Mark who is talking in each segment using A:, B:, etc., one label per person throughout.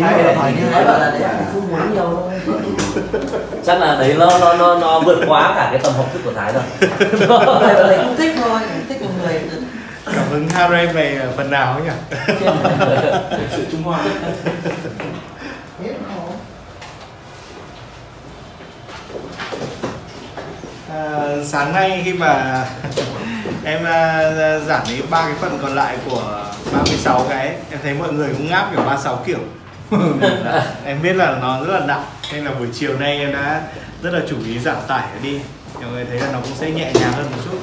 A: nữa là phải như thế
B: là để không nhiều chắc là đấy nó nó nó nó vượt quá cả cái tầm học thức của Thái rồi.
C: Thấy không thích thôi thích một người.
A: Cảm hứng harem này ở phần nào ấy nhỉ?
D: Sự trung hoa.
A: À, sáng nay khi mà em à, giảng đến ba cái phần còn lại của 36 cái em thấy mọi người cũng ngáp kiểu 36 kiểu em biết là nó rất là nặng nên là buổi chiều nay em đã rất là chủ ý giảm tải đi. Mọi người thấy là nó cũng sẽ nhẹ nhàng hơn một chút.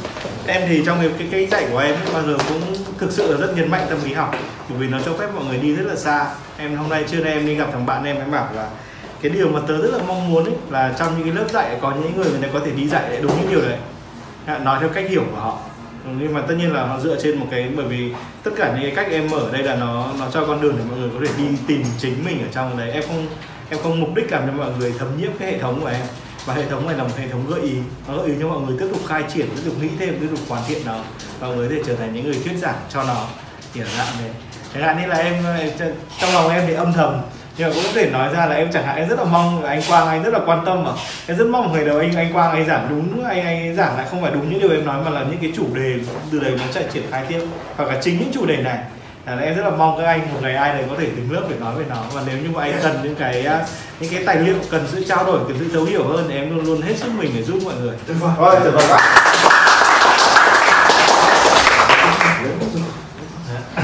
A: Em thì trong cái cái, cái dạy của em bao giờ cũng thực sự là rất nhấn mạnh tâm lý học bởi vì nó cho phép mọi người đi rất là xa. Em hôm nay trưa nay em đi gặp thằng bạn em em bảo là cái điều mà tớ rất là mong muốn ấy là trong những cái lớp dạy có những người người ta có thể đi dạy lại đúng những điều đấy. Nói theo cách hiểu của họ. Vâng, nhưng mà tất nhiên là nó dựa trên một cái, bởi vì tất cả những cái cách em mở đây là nó nó cho con đường để mọi người có thể đi tìm chính mình ở trong đấy. Em không em không mục đích làm cho mọi người thấm nhiễm cái hệ thống của em. Và hệ thống này là một hệ thống gợi ý. Nó gợi ý cho mọi người tiếp tục khai triển, tiếp tục nghĩ thêm, tiếp tục hoàn thiện nó. Và mọi người để trở thành những người thuyết giảng cho nó. Kiểu dạng đấy. Chẳng hạn như là em, trong lòng em thì âm thầm nhưng mà cũng có thể nói ra là em chẳng hạn em rất là mong là anh Quang anh rất là quan tâm mà. Em rất mong người đầu anh anh Quang anh giảng đúng anh anh giảng lại không phải đúng những điều em nói mà là những cái chủ đề từ đấy nó chạy triển khai tiếp. Hoặc là chính những chủ đề này. Là em rất là mong các anh một ngày ai đấy có thể đứng lớp để nói về nó. Và nếu như mà anh cần những cái những cái tài liệu cần sự trao đổi cần sự thấu hiểu hơn thì em luôn luôn hết sức mình để giúp mọi người.
D: Tuyệt vời. Ôi tuyệt vời quá.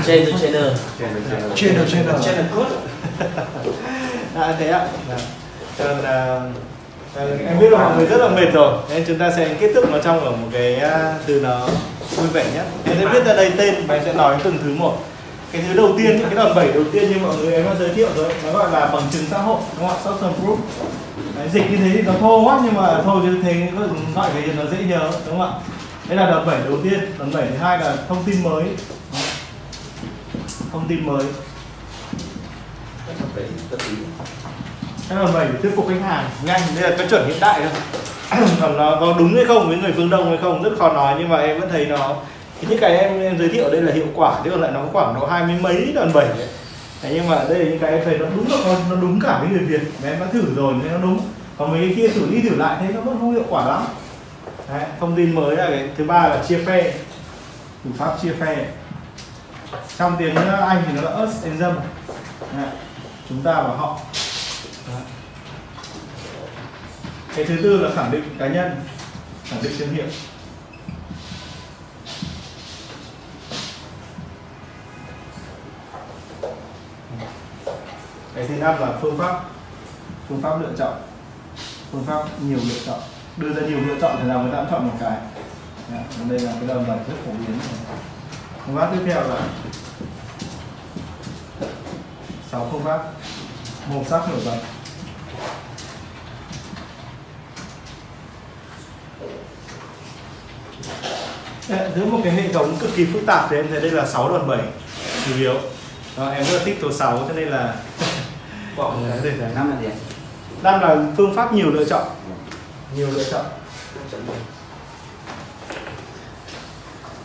B: Trên the channel
A: Channel, channel.
D: channel cốt
A: à, thế ạ. Vâng. Còn, à, à, em biết là mọi người rất là mệt rồi nên chúng ta sẽ kết thúc nó trong ở một cái à, từ nó vui vẻ nhất em sẽ viết ra đây tên và em sẽ nói từng thứ một. Cái thứ đầu tiên cái đòn bẩy đầu tiên như mọi người em đã giới thiệu rồi nó gọi là bằng chứng xã hội đúng không ạ? Social proof Đấy, dịch như thế thì nó thô quá nhưng mà thô như thế gọi cái gì nó dễ nhớ đúng không ạ? Đây là đòn bẩy đầu tiên. Đòn bẩy thứ hai là thông tin mới. Thông tin mới cái đòn bẩy thuyết phục khách hàng. Nhanh đây là cái chuẩn hiện đại thôi. Còn nó có đúng hay không với người phương đông hay không rất khó nói nhưng mà em vẫn thấy nó những cái em, em giới thiệu đây là hiệu quả chứ còn lại nó có khoảng độ hai mươi mấy đòn bẩy đấy. Đấy, nhưng mà đây là những cái em thấy nó đúng là nó đúng cả với người Việt. Mà em đã thử rồi nên nó đúng. Còn mấy cái kia thử đi thử lại thấy nó vẫn không hiệu quả lắm. Đấy, thông tin mới là cái thứ ba là chia phe. Thủ pháp chia phe. Trong tiếng Anh thì nó là us and them. Đấy, chúng ta và họ. Đấy. cái thứ tư là khẳng định cá nhân khẳng định thương hiệu. Cái thứ năm là phương pháp phương pháp lựa chọn. Phương pháp nhiều lựa chọn. Đưa ra nhiều lựa chọn thì nào người ta cũng chọn một cái. Đấy, đây là cái đòn bẩy rất phổ biến. Phương pháp tiếp theo là sáu phương pháp. Màu sắc nổi bật. Giữa một cái hệ thống cực kỳ phức tạp thì em thấy đây là 6 đòn bẩy chủ yếu. Đó, em rất là thích số 6 cho nên là
D: Bỏ
A: Đấy, để
D: năm là gì
A: năm là phương pháp nhiều lựa chọn. Nhiều lựa chọn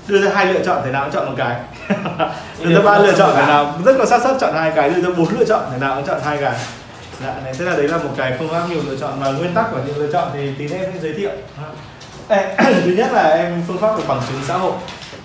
A: đưa ra hai lựa chọn thế nào cũng chọn một cái. Đưa ra ba lựa chọn thế nào rất là sát xuất chọn hai cái đưa ra bốn lựa chọn thế nào cũng chọn hai cái. Dạ, này, tức là đấy là một cái phương pháp nhiều lựa chọn và nguyên tắc của nhiều lựa chọn thì tí nữa em sẽ giới thiệu. Ê, thứ nhất là em phương pháp về bằng chứng xã hội.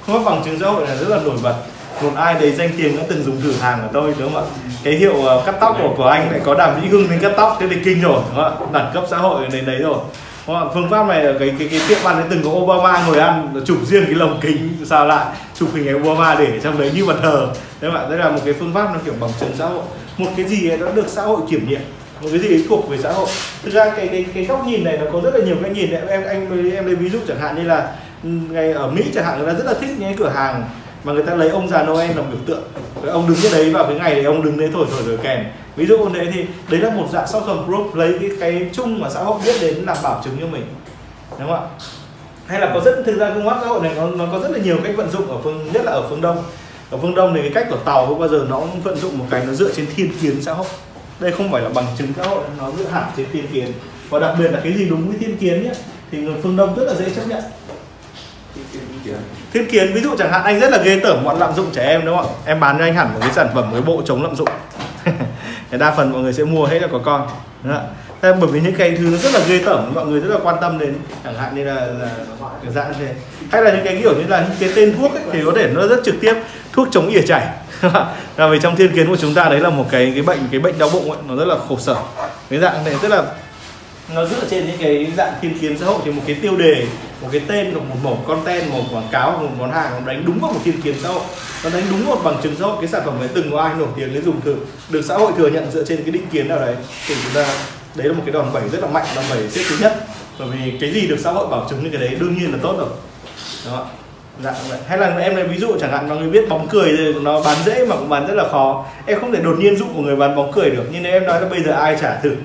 A: Phương pháp bằng chứng xã hội là rất là nổi bật. Một ai đấy danh tiếng đã từng dùng thử hàng của tôi đúng không ạ? Cái hiệu uh, cắt tóc của của anh lại có đàm vĩ hưng đến cắt tóc thế thì kinh rồi đúng không ạ? Đẳng cấp xã hội đến đấy rồi Vâng đúng phương pháp này ở cái cái cái tiệm ăn ấy từng có Obama ngồi ăn chụp riêng cái lồng kính sao lại, chụp hình ảnh Obama để trong đấy như bàn thờ. Đấy bạn đây là một cái phương pháp nó kiểu bằng chứng xã hội. Một cái gì ấy nó được xã hội kiểm nghiệm, một cái gì ấy thuộc về xã hội. Thực ra cái cái cái góc nhìn này nó có rất là nhiều cái nhìn đấy. Em, anh, em lấy ví dụ chẳng hạn như là ừ, ngày ở Mỹ chẳng hạn, người ta rất là thích những cái cửa hàng mà người ta lấy ông già Noel làm biểu tượng. Rồi ông đứng cái đấy vào cái ngày đấy ông đứng đấy thổi thổi thổi kèn. Ví dụ như thế thì đấy là một dạng social proof lấy cái cái chung mà xã hội biết đến làm bảo chứng cho mình. Đúng không ạ? Hay là có rất thực ra công pháp xã hội này nó, nó có rất là nhiều cách vận dụng ở phương nhất là ở phương đông. Ở phương đông thì cái cách của tàu không bao giờ nó cũng vận dụng một cái nó dựa trên thiên kiến xã hội. Đây không phải là bằng chứng xã hội nó dựa hẳn trên thiên kiến. Và đặc biệt là cái gì đúng với thiên kiến nhé thì người phương đông rất là dễ chấp nhận thiên kiến. Ví dụ chẳng hạn anh rất là ghê tởm bọn lạm dụng trẻ em đúng không ạ? Em bán cho anh hẳn một cái sản phẩm một cái bộ chống lạm dụng. Thì đa phần mọi người sẽ mua hết là có con. Đúng không? Thế bởi vì những cái thứ nó rất là ghê tởm mọi người rất là quan tâm đến chẳng hạn như là, là cái dạng thế. Hay là những cái kiểu như là những cái tên thuốc ấy, thì có thể nó rất trực tiếp thuốc chống ỉa chảy. Là vì trong thiên kiến của chúng ta đấy là một cái cái bệnh cái bệnh đau bụng ấy, nó rất là khổ sở. Cái dạng này rất là nó dựa trên những cái dạng thiên kiến xã hội, thì một cái tiêu đề, một cái tên một một content một quảng cáo một món hàng, nó đánh đúng vào một thiên kiến xã hội. Nó đánh đúng một bằng chứng xã hội. Cái sản phẩm đấy từng có ai nổi tiếng để dùng thử. Được xã hội thừa nhận dựa trên cái định kiến nào đấy, thì chúng ta, đấy là một cái đòn bẩy rất là mạnh, đòn bẩy xếp thứ nhất. Bởi vì cái gì được xã hội bảo chứng như cái đấy, đương nhiên là tốt rồi. Đó. Dạ vậy. Hay là em lấy ví dụ, chẳng hạn mọi người biết bóng cười thì nó bán dễ mà cũng bán rất là khó. Em không thể đột nhiên dụ một người bán bóng cười được. Nhưng nếu em nói là bây giờ ai trả thử?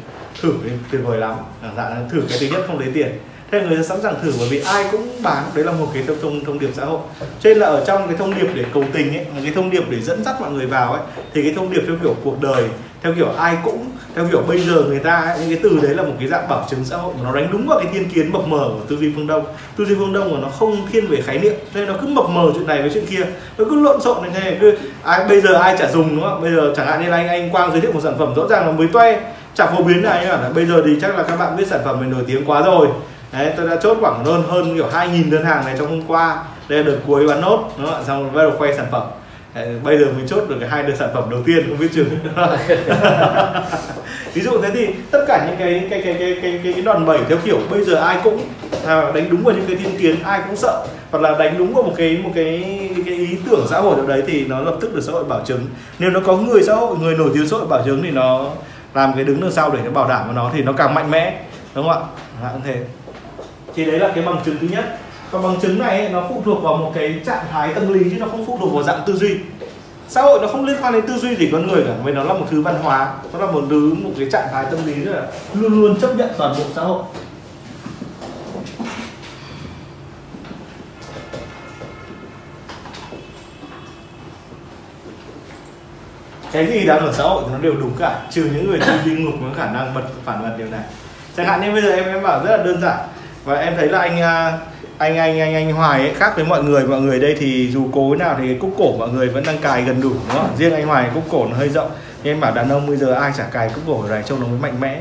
A: Thử thì tuyệt vời lắm. Chẳng hạn thử cái thứ nhất không lấy tiền. Thế người ta sẵn sàng thử bởi vì ai cũng bán đấy là một cái thông thông, thông điệp xã hội. Cho nên là ở trong cái thông điệp để cầu tình ấy một cái thông điệp để dẫn dắt mọi người vào ấy thì cái thông điệp theo kiểu cuộc đời theo kiểu ai cũng theo kiểu bây giờ người ta ấy, những cái từ đấy là một cái dạng bảo chứng xã hội mà nó đánh đúng vào cái thiên kiến mập mờ của tư duy phương đông. Tư duy phương đông mà nó không thiên về khái niệm cho nên nó cứ mập mờ chuyện này với chuyện kia. Nó cứ lộn xộn như thế cứ ai bây giờ ai chả dùng đúng không bây giờ chẳng hạn như là anh anh quang giới thiệu một sản phẩm rõ ràng là mới toe chả phổ biến này là bây giờ thì chắc là các bạn biết sản phẩm mình nổi tiếng quá rồi. Đấy tôi đã chốt khoảng hơn hơn kiểu 2.000 đơn hàng này trong hôm qua. Đây là đợt cuối bán nốt đúng không ạ? Xong rồi bắt đầu quay sản phẩm. Đấy, bây giờ mới chốt được cái hai đợt sản phẩm đầu tiên không biết chừng. Ví dụ thế thì tất cả những cái cái cái cái cái cái, cái đòn bẩy theo kiểu bây giờ ai cũng à, đánh đúng vào những cái thiên kiến ai cũng sợ. Hoặc là đánh đúng vào một cái một cái cái ý tưởng xã hội nào đấy thì nó lập tức được xã hội bảo chứng. Nếu nó có người xã hội người nổi tiếng xã hội bảo chứng thì nó làm cái đứng đằng sau để nó bảo đảm của nó thì nó càng mạnh mẽ đúng không ạ? Là như thế. Thì đấy là cái bằng chứng thứ nhất. Còn bằng chứng này ấy, nó phụ thuộc vào một cái trạng thái tâm lý chứ nó không phụ thuộc vào dạng tư duy. Xã hội nó không liên quan đến tư duy gì con người cả vì nó là một thứ văn hóa. Nó là một thứ một cái trạng thái tâm lý rất là luôn luôn chấp nhận toàn bộ xã hội. Cái gì đang ở xã hội thì nó đều đúng cả trừ những người đi đi ngược có khả năng bật phản bật điều này. Chẳng hạn như bây giờ em em bảo rất là đơn giản. Và em thấy là anh à, anh anh anh anh Hoài ấy, khác với mọi người mọi người đây thì dù cố thế nào thì cái cúc cổ mọi người vẫn đang cài gần đủ đúng không? Riêng anh Hoài cúc cổ nó hơi rộng. Nhưng em bảo đàn ông bây giờ ai chả cài cúc cổ này trông nó mới mạnh mẽ.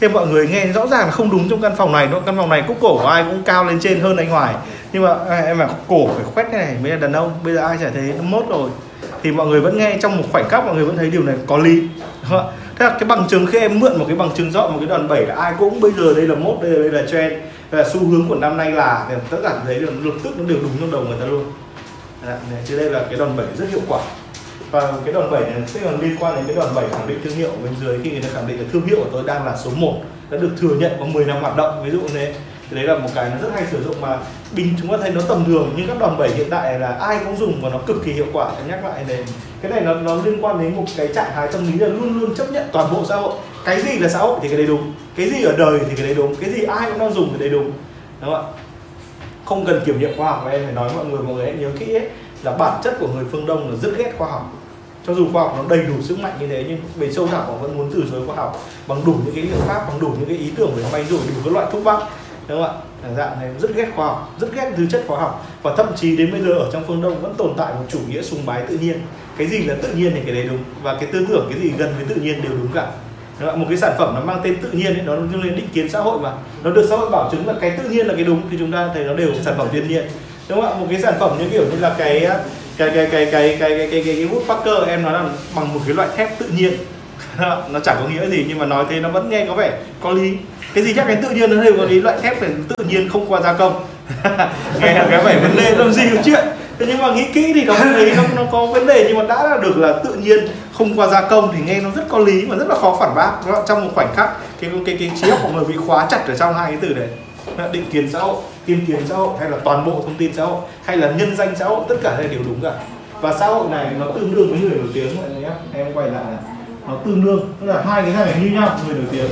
A: Thế mọi người nghe rõ ràng là không đúng trong căn phòng này đúng căn phòng này cúc cổ của ai cũng cao lên trên hơn anh Hoài. Nhưng mà em bảo cổ phải khoét cái này mới là đàn ông. Bây giờ ai chả thấy nó mốt rồi thì mọi người vẫn nghe trong một khoảnh khắc mọi người vẫn thấy điều này có lý. Đúng không? thế là cái bằng chứng khi em mượn một cái bằng chứng rõ một cái đòn bẩy là ai cũng bây giờ đây là mốt đây là, đây là trend đây là xu hướng của năm nay là thì tất cả thấy được lập tức nó đều đúng trong đầu người ta luôn. Đấy, chứ đây là cái đòn bẩy rất hiệu quả. Và cái đòn bẩy này sẽ còn liên quan đến cái đòn bẩy khẳng định thương hiệu bên dưới khi người ta khẳng định là thương hiệu của tôi đang là số 1 đã được thừa nhận có 10 năm hoạt động. Ví dụ như thế thì đấy là một cái nó rất hay sử dụng mà bình chúng ta thấy nó tầm thường, nhưng các đòn bẩy hiện tại là ai cũng dùng và nó cực kỳ hiệu quả. Em nhắc lại này, cái này nó nó liên quan đến một cái trạng thái tâm lý là luôn luôn chấp nhận toàn bộ xã hội. Cái gì là xã hội thì cái đấy đúng, cái gì ở đời thì cái đấy đúng, cái gì ai cũng đang dùng thì đấy đúng. Đúng không ạ? Không cần kiểm nghiệm khoa học, em phải nói mọi người mọi người hãy nhớ kỹ ấy, là bản chất của người phương đông là rất ghét khoa học. Cho dù khoa học nó đầy đủ sức mạnh như thế, nhưng về sâu thẳm họ vẫn muốn từ chối khoa học bằng đủ những cái liệu pháp, bằng đủ những cái ý tưởng về may rủi đủ các loại thuốc bắc đúng không ạ? Dạng này rất ghét khoa học rất ghét thứ chất khoa học. Và thậm chí đến bây giờ ở trong phương đông vẫn tồn tại một chủ nghĩa sùng bái tự nhiên. Cái gì là tự nhiên thì cái đấy đúng. Và cái tư tưởng cái gì gần với tự nhiên đều đúng cả. Đúng không? một cái sản phẩm nó mang tên tự nhiên ấy, nó liên quan định kiến xã hội mà. Nó được xã hội bảo chứng là cái tự nhiên là cái đúng thì chúng ta thấy nó đều sản phẩm thiên nhiên. Đúng không ạ? Một cái sản phẩm như kiểu như là cái cái cái cái cái cái cái cái cái, cái woodpecker em nói là bằng một cái loại thép tự nhiên. Nó chẳng có nghĩa gì nhưng mà nói thế nó vẫn nghe có vẻ có lý cái gì chắc đến tự nhiên nó đều có lý loại thép phải tự nhiên không qua gia công. Nghe là cái vẻ vấn đề làm gì có chuyện. Thế nhưng mà nghĩ kỹ thì nó thấy nó, nó có vấn đề nhưng mà đã là được là tự nhiên không qua gia công thì nghe nó rất có lý mà rất là khó phản bác. Đó, trong một khoảnh khắc cái cái cái trí óc của người bị khóa chặt ở trong hai cái từ đấy. Định kiến xã hội tiên kiến xã hội hay là toàn bộ thông tin xã hội hay là nhân danh xã hội tất cả đây đều đúng cả. Và xã hội này nó tương đương với người nổi tiếng mọi người nhé. Em quay lại này. Nó tương đương tức là hai cái này như nhau người nổi tiếng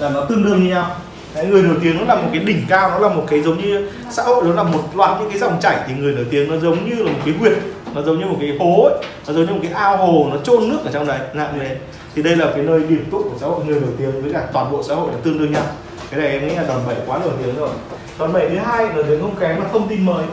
A: là nó tương đương như nhau. Đấy, người nổi tiếng nó là một cái đỉnh cao nó là một cái giống như xã hội nó là một loạt những cái dòng chảy thì người nổi tiếng nó giống như là một cái huyệt nó giống như một cái hố ấy. nó giống như một cái ao hồ nó chôn nước ở trong đấy nặng đấy thì đây là cái nơi điểm tụ của xã hội người nổi tiếng với cả toàn bộ xã hội là tương đương nhau. Cái này em nghĩ là đòn bẩy quá nổi tiếng rồi. Đòn bẩy thứ hai nổi tiếng không kém là thông tin mới.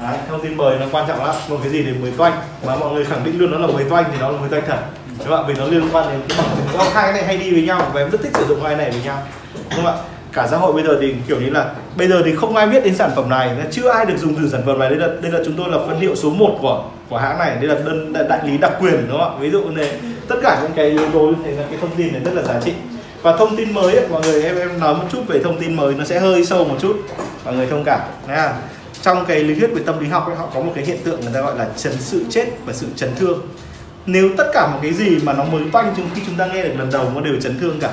A: Đấy, thông tin mới nó quan trọng lắm. Một cái gì để mới toanh? Mà mọi người khẳng định luôn nó là mới toanh thì nó là mới toanh thật đúng không ạ vì nó liên quan đến cái bằng chứng hai cái này hay đi với nhau và em rất thích sử dụng hai này với nhau. Đúng không ạ? Cả xã hội bây giờ thì kiểu như là bây giờ thì không ai biết đến sản phẩm này chưa ai được dùng thử sản phẩm này. Đây là đây là chúng tôi là phân hiệu số 1 của của hãng này. Đây là đơn đại lý đặc quyền đúng không ạ? Ví dụ này tất cả những cái yếu tố như thế là cái thông tin này rất là giá trị. Và thông tin mới ấy, mọi người em em nói một chút về thông tin mới nó sẽ hơi sâu một chút. Mọi người thông cảm nha trong cái lý thuyết về tâm lý học ấy, họ có một cái hiện tượng người ta gọi là chấn sự chết và sự chấn thương nếu tất cả một cái gì mà nó mới toanh trong khi chúng ta nghe được lần đầu nó đều chấn thương cả.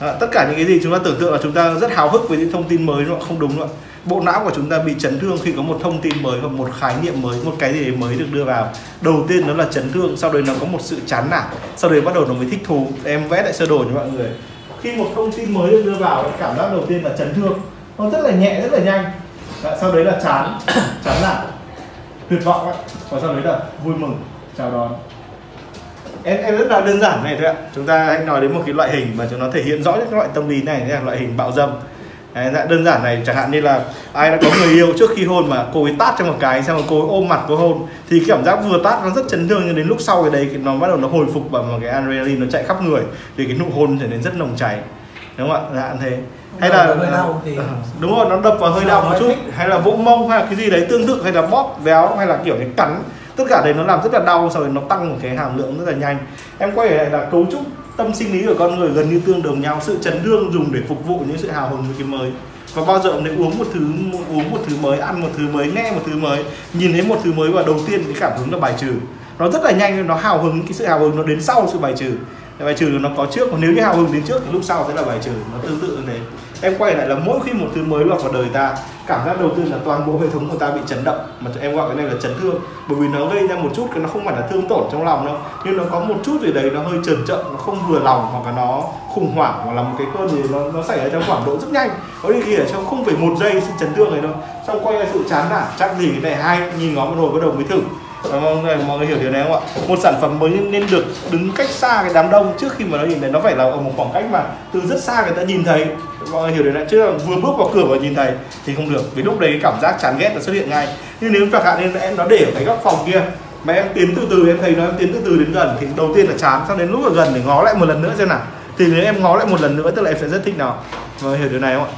A: À, tất cả những cái gì chúng ta tưởng tượng là chúng ta rất hào hức với những thông tin mới nó không đúng nữa bộ não của chúng ta bị chấn thương khi có một thông tin mới hoặc một khái niệm mới một cái gì đấy mới được đưa vào. Đầu tiên nó là chấn thương sau đấy nó có một sự chán nản sau đấy bắt đầu nó mới thích thú. Em vẽ lại sơ đồ cho mọi người. Khi một thông tin mới được đưa vào cảm giác đầu tiên là chấn thương. Nó rất là nhẹ rất là nhanh. Sau đấy là chán chán nản tuyệt vọng ấy. và sau đấy là vui mừng chào đón em em rất là đơn giản này thôi ạ. Chúng ta hãy nói đến một cái loại hình mà cho nó thể hiện rõ nhất cái loại tâm lý này là loại hình bạo dâm. Đấy, dạ, đơn giản này chẳng hạn như là ai đã có người yêu trước khi hôn mà cô ấy tát cho một cái xong rồi cô ấy ôm mặt cô hôn thì cái cảm giác vừa tát nó rất chấn thương nhưng đến lúc sau cái đấy nó bắt đầu nó hồi phục bằng một cái adrenaline nó chạy khắp người thì cái nụ hôn trở nên rất nồng cháy. Đúng không ạ? Dạ thế. Hay là
C: thì
A: đúng rồi nó đập vào hơi đau một chút. hay là vỗ mông hay là cái gì đấy tương tự hay là bóp véo hay là kiểu cái cắn tất cả đấy nó làm rất là đau, sau rồi nó tăng một cái hàm lượng rất là nhanh. Em quay lại là cấu trúc tâm sinh lý của con người gần như tương đồng nhau, sự chấn thương dùng để phục vụ những sự hào hứng với cái mới. Và bao giờ ông uống một thứ, uống một thứ mới, ăn một thứ mới, nghe một thứ mới, nhìn thấy một thứ mới và đầu tiên cái cảm hứng là bài trừ. Nó rất là nhanh, nó hào hứng, cái sự hào hứng nó đến sau sự bài trừ. Bài trừ nó có trước, còn nếu như hào hứng đến trước thì lúc sau sẽ là bài trừ. Nó tương tự như thế em quay lại là mỗi khi một thứ mới lọt vào đời ta, cảm giác đầu tiên là toàn bộ hệ thống của ta bị chấn động. Mà em gọi cái này là chấn thương, bởi vì nó gây ra một chút cái nó không phải là thương tổn trong lòng đâu, nhưng nó có một chút gì đấy nó hơi trần trợn, nó không vừa lòng hoặc là nó khủng hoảng hoặc là một cái cơn gì nó nó xảy ra trong khoảng độ rất nhanh. Có đi ở trong không phải một giây sự chấn thương này đâu. Xong quay ra sự chán nản, chắc gì cái này hay nhìn ngó một hồi bắt đầu mới thử. Vâng, vâng, mọi người, mọi người hiểu điều này không ạ? Một sản phẩm mới nên được đứng cách xa cái đám đông trước khi mà nó nhìn thấy. Nó phải là ở một khoảng cách mà từ rất xa người ta nhìn thấy. Mọi người hiểu điều này chứ là vừa bước vào cửa và nhìn thấy thì không được. Vì lúc đấy cái cảm giác chán ghét nó xuất hiện ngay. Nhưng nếu chẳng hạn như em nó để ở cái góc phòng kia mà em tiến từ từ em thấy nó em tiến từ từ đến gần thì đầu tiên là chán sau đến lúc ở gần để ngó lại một lần nữa xem nào. Thì nếu em ngó lại một lần nữa tức là em sẽ rất thích nó. Mọi người hiểu điều này không ạ?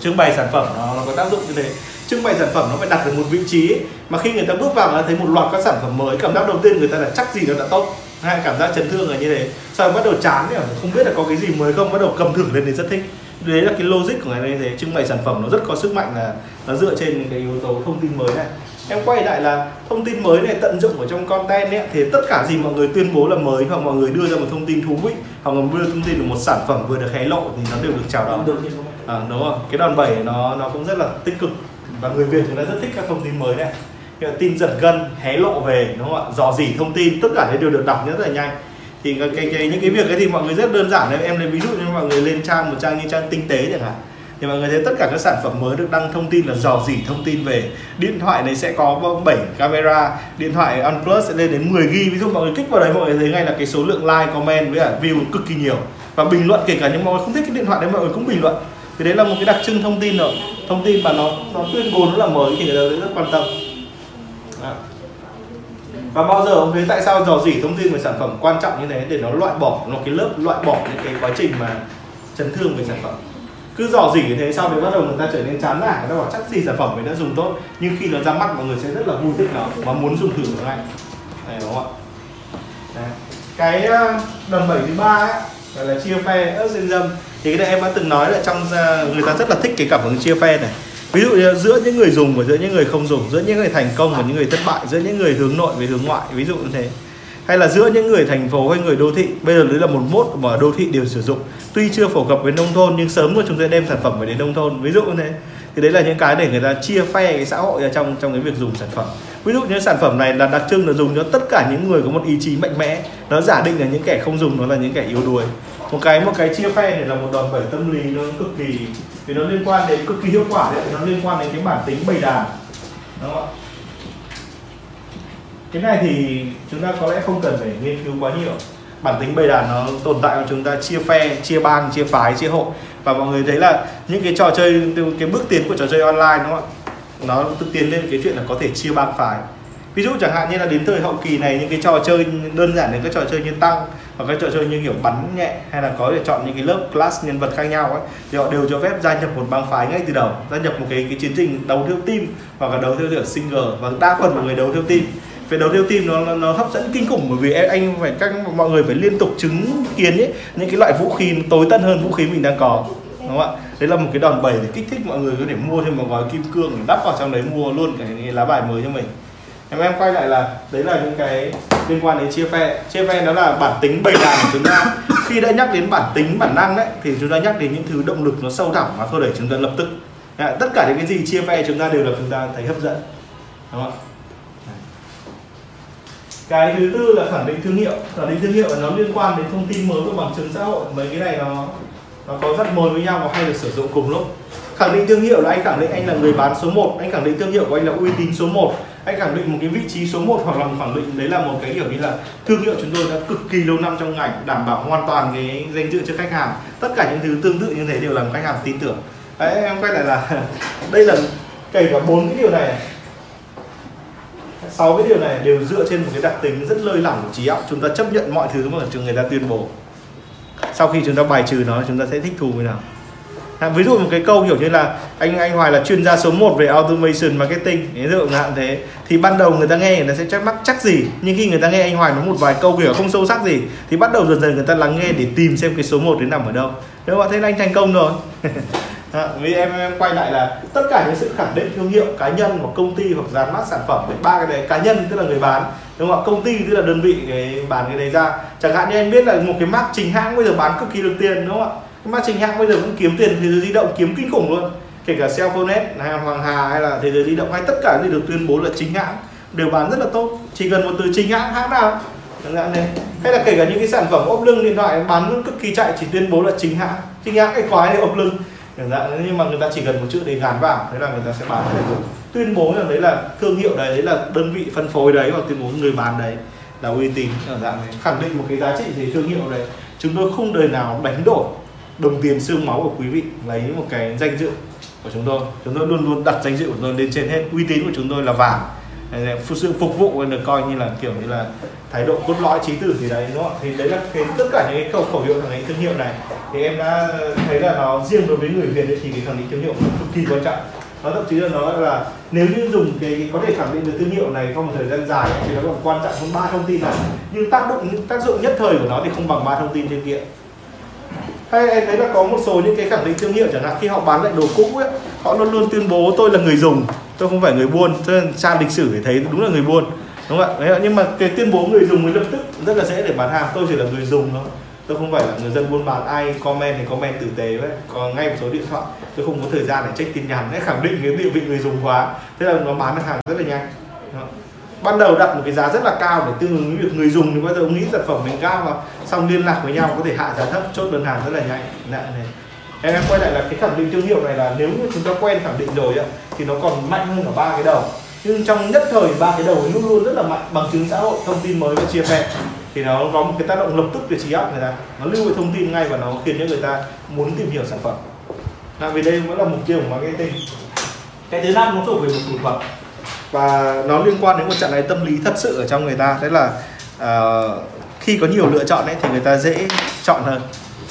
A: Trưng bày sản phẩm nó, nó có tác dụng như thế trưng bày sản phẩm nó phải đặt ở một vị trí ấy. mà khi người ta bước vào nó thấy một loạt các sản phẩm mới cảm giác đầu tiên người ta là chắc gì nó đã tốt hay cảm giác chấn thương là như thế. Sau đó bắt đầu chán thì không biết là có cái gì mới không bắt đầu cầm thử lên thì rất thích. Đấy là cái logic của ngày nay thế trưng bày sản phẩm nó rất có sức mạnh là nó dựa trên những cái yếu tố thông tin mới này. Em quay lại là thông tin mới này tận dụng ở trong content ấy thì tất cả gì mọi người tuyên bố là mới hoặc mọi người đưa ra một thông tin thú vị hoặc là đưa thông tin là một sản phẩm vừa được hé lộ thì nó đều được chào đón.
C: Được
A: à, đúng rồi cái đòn bẩy nó nó cũng rất là tích cực và người Việt chúng ta rất thích các thông tin mới này. Như là tin giật gân hé lộ về đúng không ạ? Dò dỉ thông tin tất cả đều được đọc rất là nhanh. Thì cái, cái, cái những cái việc ấy thì mọi người rất đơn giản đấy em lấy ví dụ như mọi người lên trang một trang như trang tinh tế chẳng hạn. Thì mọi người thấy tất cả các sản phẩm mới được đăng thông tin là dò dỉ thông tin về. Điện thoại này sẽ có 7 camera điện thoại OnePlus sẽ lên đến 10 g, ví dụ mọi người kích vào đấy mọi người thấy ngay là cái số lượng like comment với cả view cực kỳ nhiều. Và bình luận kể cả những mọi người không thích cái điện thoại đấy mọi người cũng bình luận thì đấy là một cái đặc trưng thông tin rồi. Thông tin mà nó nó tuyên bố nó là mới thì người ta rất quan tâm. Đó. và bao giờ ông thấy tại sao dò dỉ thông tin về sản phẩm quan trọng như thế để nó loại bỏ nó cái lớp loại bỏ những cái quá trình mà chấn thương về sản phẩm? Cứ dò dỉ như thế sau đấy bắt đầu người ta trở nên chán nản người ta bảo chắc gì sản phẩm mình đã dùng tốt nhưng khi nó ra mắt mọi người sẽ rất là vui thích nó và muốn dùng thử nó ngay. Này đúng không ạ? Đấy. cái ờ, đòn bẩy thứ ba ấy gọi là chia phe ớt dâm dâm thì cái này em đã từng nói là trong người ta rất là thích cái cảm hứng chia phe này. Ví dụ như giữa những người dùng và giữa những người không dùng, giữa những người thành công và những người thất bại, giữa những người hướng nội với hướng ngoại, ví dụ như thế. Hay là giữa những người thành phố hay người đô thị, bây giờ đấy là một mốt mà đô thị đều sử dụng. Tuy chưa phổ cập với nông thôn, nhưng sớm rồi chúng ta đem sản phẩm về đến nông thôn, ví dụ như thế. Thì đấy là những cái để người ta chia phe cái xã hội ra trong trong cái việc dùng sản phẩm. Ví dụ như sản phẩm này là đặc trưng là dùng cho tất cả những người có một ý chí mạnh mẽ. Nó giả định là những kẻ không dùng nó là những kẻ yếu đuối một cái một cái chia phe này là một đòn bẩy tâm lý nó cực kỳ, vì nó liên quan đến cực kỳ hiệu quả đấy, nó liên quan đến cái bản tính bầy đàn. Đúng không ạ? Cái này thì chúng ta có lẽ không cần phải nghiên cứu quá nhiều. Bản tính bầy đàn nó tồn tại của chúng ta chia phe, chia bang chia phái, chia hội và mọi người thấy là những cái trò chơi, cái bước tiến của trò chơi online, đúng không ạ? Nó tự tiến lên cái chuyện là có thể chia bang phái. Ví dụ chẳng hạn như là đến thời hậu kỳ này, những cái trò chơi đơn giản đến các trò chơi như tăng hoặc các trò chơi như kiểu bắn nhẹ hay là có thể chọn những cái lớp class nhân vật khác nhau ấy thì họ đều cho phép gia nhập một bang phái ngay từ đầu gia nhập một cái cái chiến trình đấu theo team hoặc là đấu theo kiểu single và đa phần mọi người đấu theo team. Về đấu theo team nó nó hấp dẫn kinh khủng bởi vì anh phải các mọi người phải liên tục chứng kiến ấy những cái loại vũ khí tối tân hơn vũ khí mình đang có đúng không ạ? Đấy là một cái đòn bẩy để kích thích mọi người có thể mua thêm một gói kim cương đắp vào trong đấy mua luôn cái, cái lá bài mới cho mình em em quay lại là đấy là những cái liên quan đến chia phe. Chia phe đó là bản tính bầy đàn của chúng ta. Khi đã nhắc đến bản tính, bản năng đấy, thì chúng ta nhắc đến những thứ động lực nó sâu thẳm mà thôi để chúng ta lập tức. Tất cả những cái gì chia phe chúng ta đều là chúng ta thấy hấp dẫn. Đúng không cái thứ tư là khẳng định thương hiệu. Khẳng định thương hiệu là nó liên quan đến thông tin mới của bằng chứng xã hội. Mấy cái này nó nó có rất mối với nhau và hay được sử dụng cùng lúc. Khẳng định thương hiệu là anh khẳng định anh là người bán số 1 anh khẳng định thương hiệu của anh là uy tín số 1 anh khẳng định một cái vị trí số 1 hoặc là khẳng định. Đấy là một cái kiểu như là thương hiệu chúng tôi đã cực kỳ lâu năm trong ngành, đảm bảo hoàn toàn cái danh dự cho khách hàng. Tất cả những thứ tương tự như thế đều làm khách hàng tin tưởng. Đấy, em quay lại là đây là kể cả bốn cái điều này. Sáu cái điều này đều dựa trên một cái đặc tính rất lơi lỏng của trí óc. Chúng ta chấp nhận mọi thứ mà người ta tuyên bố. Sau khi chúng ta bài trừ nó, chúng ta sẽ thích thú với nào à, ví dụ một cái câu kiểu như là anh anh Hoài là chuyên gia số 1 về automation marketing. Ví dụ ngạn thế. Thì ban đầu người ta nghe người ta sẽ chắc mắc chắc gì nhưng khi người ta nghe anh Hoài nói một vài câu kiểu không sâu sắc gì thì bắt đầu dần dần người ta lắng nghe để tìm xem cái số 1 đến nằm ở đâu. Nếu bạn thấy anh thành công rồi. À, vì em, em quay lại là tất cả những sự khẳng định thương hiệu cá nhân hoặc công ty hoặc dán mát sản phẩm ba cái đấy cá nhân tức là người bán đúng không ạ? Công ty tức là đơn vị cái bán cái đấy ra. Chẳng hạn như anh biết là một cái mác chính hãng bây giờ bán cực kỳ được tiền đúng không ạ? Mà trình chính hãng bây giờ cũng kiếm tiền thế giới di động kiếm kinh khủng luôn. Kể cả Cellphone hay Hoàng Hà hay là thế giới di động hay tất cả gì được tuyên bố là chính hãng đều bán rất là tốt. Chỉ cần một từ chính hãng hãng nào? Chẳng hạn này? Hay là kể cả những cái sản phẩm ốp lưng điện thoại bán cực kỳ chạy chỉ tuyên bố là chính hãng. Chính hãng cái khóa này ốp lưng. Chẳng hạn nhưng mà người ta chỉ cần một chữ để gắn vào, thế là người ta sẽ bán được. Tuyên bố là đấy là thương hiệu đấy đấy là đơn vị phân phối đấy hoặc tuyên bố người bán đấy là uy tín ở dạng này khẳng định một cái giá trị về thương hiệu đấy. Chúng tôi không đời nào đánh đổi đồng tiền xương máu của quý vị lấy một cái danh dự của chúng tôi. Chúng tôi luôn luôn đặt danh dự của tôi lên trên hết. Uy tín của chúng tôi là vàng. Sự phục vụ được coi như là kiểu như là thái độ cốt lõi, trí tử gì đấy, đúng không thì đấy là cái tất cả những cái khẩu khẩu hiệu thằng ấy thương hiệu này. Thì em đã thấy là nó riêng đối với người việt thì cái khẳng định thương hiệu cực kỳ quan trọng. Nó thậm chí là nó là nếu như dùng cái có thể khẳng định được thương hiệu này trong một thời gian dài thì nó còn quan trọng hơn ba thông tin này. Nhưng tác động, tác dụng nhất thời của nó thì không bằng ba thông tin trên kia hay em thấy là có một số những cái khẳng định thương hiệu chẳng hạn, khi họ bán lại đồ cũ ấy, họ luôn luôn tuyên bố tôi là người dùng, tôi không phải người buôn. Cho nên tra lịch sử để thấy đúng là người buôn, đúng không ạ? Nhưng mà cái tuyên bố người dùng mới lập tức rất là dễ để bán hàng. Tôi chỉ là người dùng thôi, tôi không phải là người dân buôn bán. Ai comment thì comment tử tế vậy còn ngay một số điện thoại, tôi không có thời gian để check tin nhắn. Để khẳng định cái địa vị người dùng quá. Thế là nó bán được hàng rất là nhanh ban đầu đặt một cái giá rất là cao để tương ứng với việc người dùng. Thì bao giờ ông nghĩ sản phẩm mình cao mà, xong liên lạc với nhau, có thể hạ giá thấp, chốt đơn hàng rất là nhanh. Dạ, này. Em em quay lại là cái khẳng định thương hiệu này là nếu như chúng ta quen khẳng định rồi thì nó còn mạnh hơn cả ba cái đầu. Nhưng trong nhất thời, ba cái đầu luôn luôn rất là mạnh, bằng chứng xã hội, thông tin mới và chia sẻ. Thì nó có một cái tác động lập tức về trí óc người ta. Nó lưu cái thông tin ngay và nó khiến cho người ta muốn tìm hiểu sản phẩm. Là vì đây vẫn là mục tiêu của marketing. Cái thứ năm nó thuộc về một thủ thuật và nó liên quan đến một trạng thái tâm lý thật sự ở trong người ta đấy là uh, khi có nhiều lựa chọn ấy thì người ta dễ chọn hơn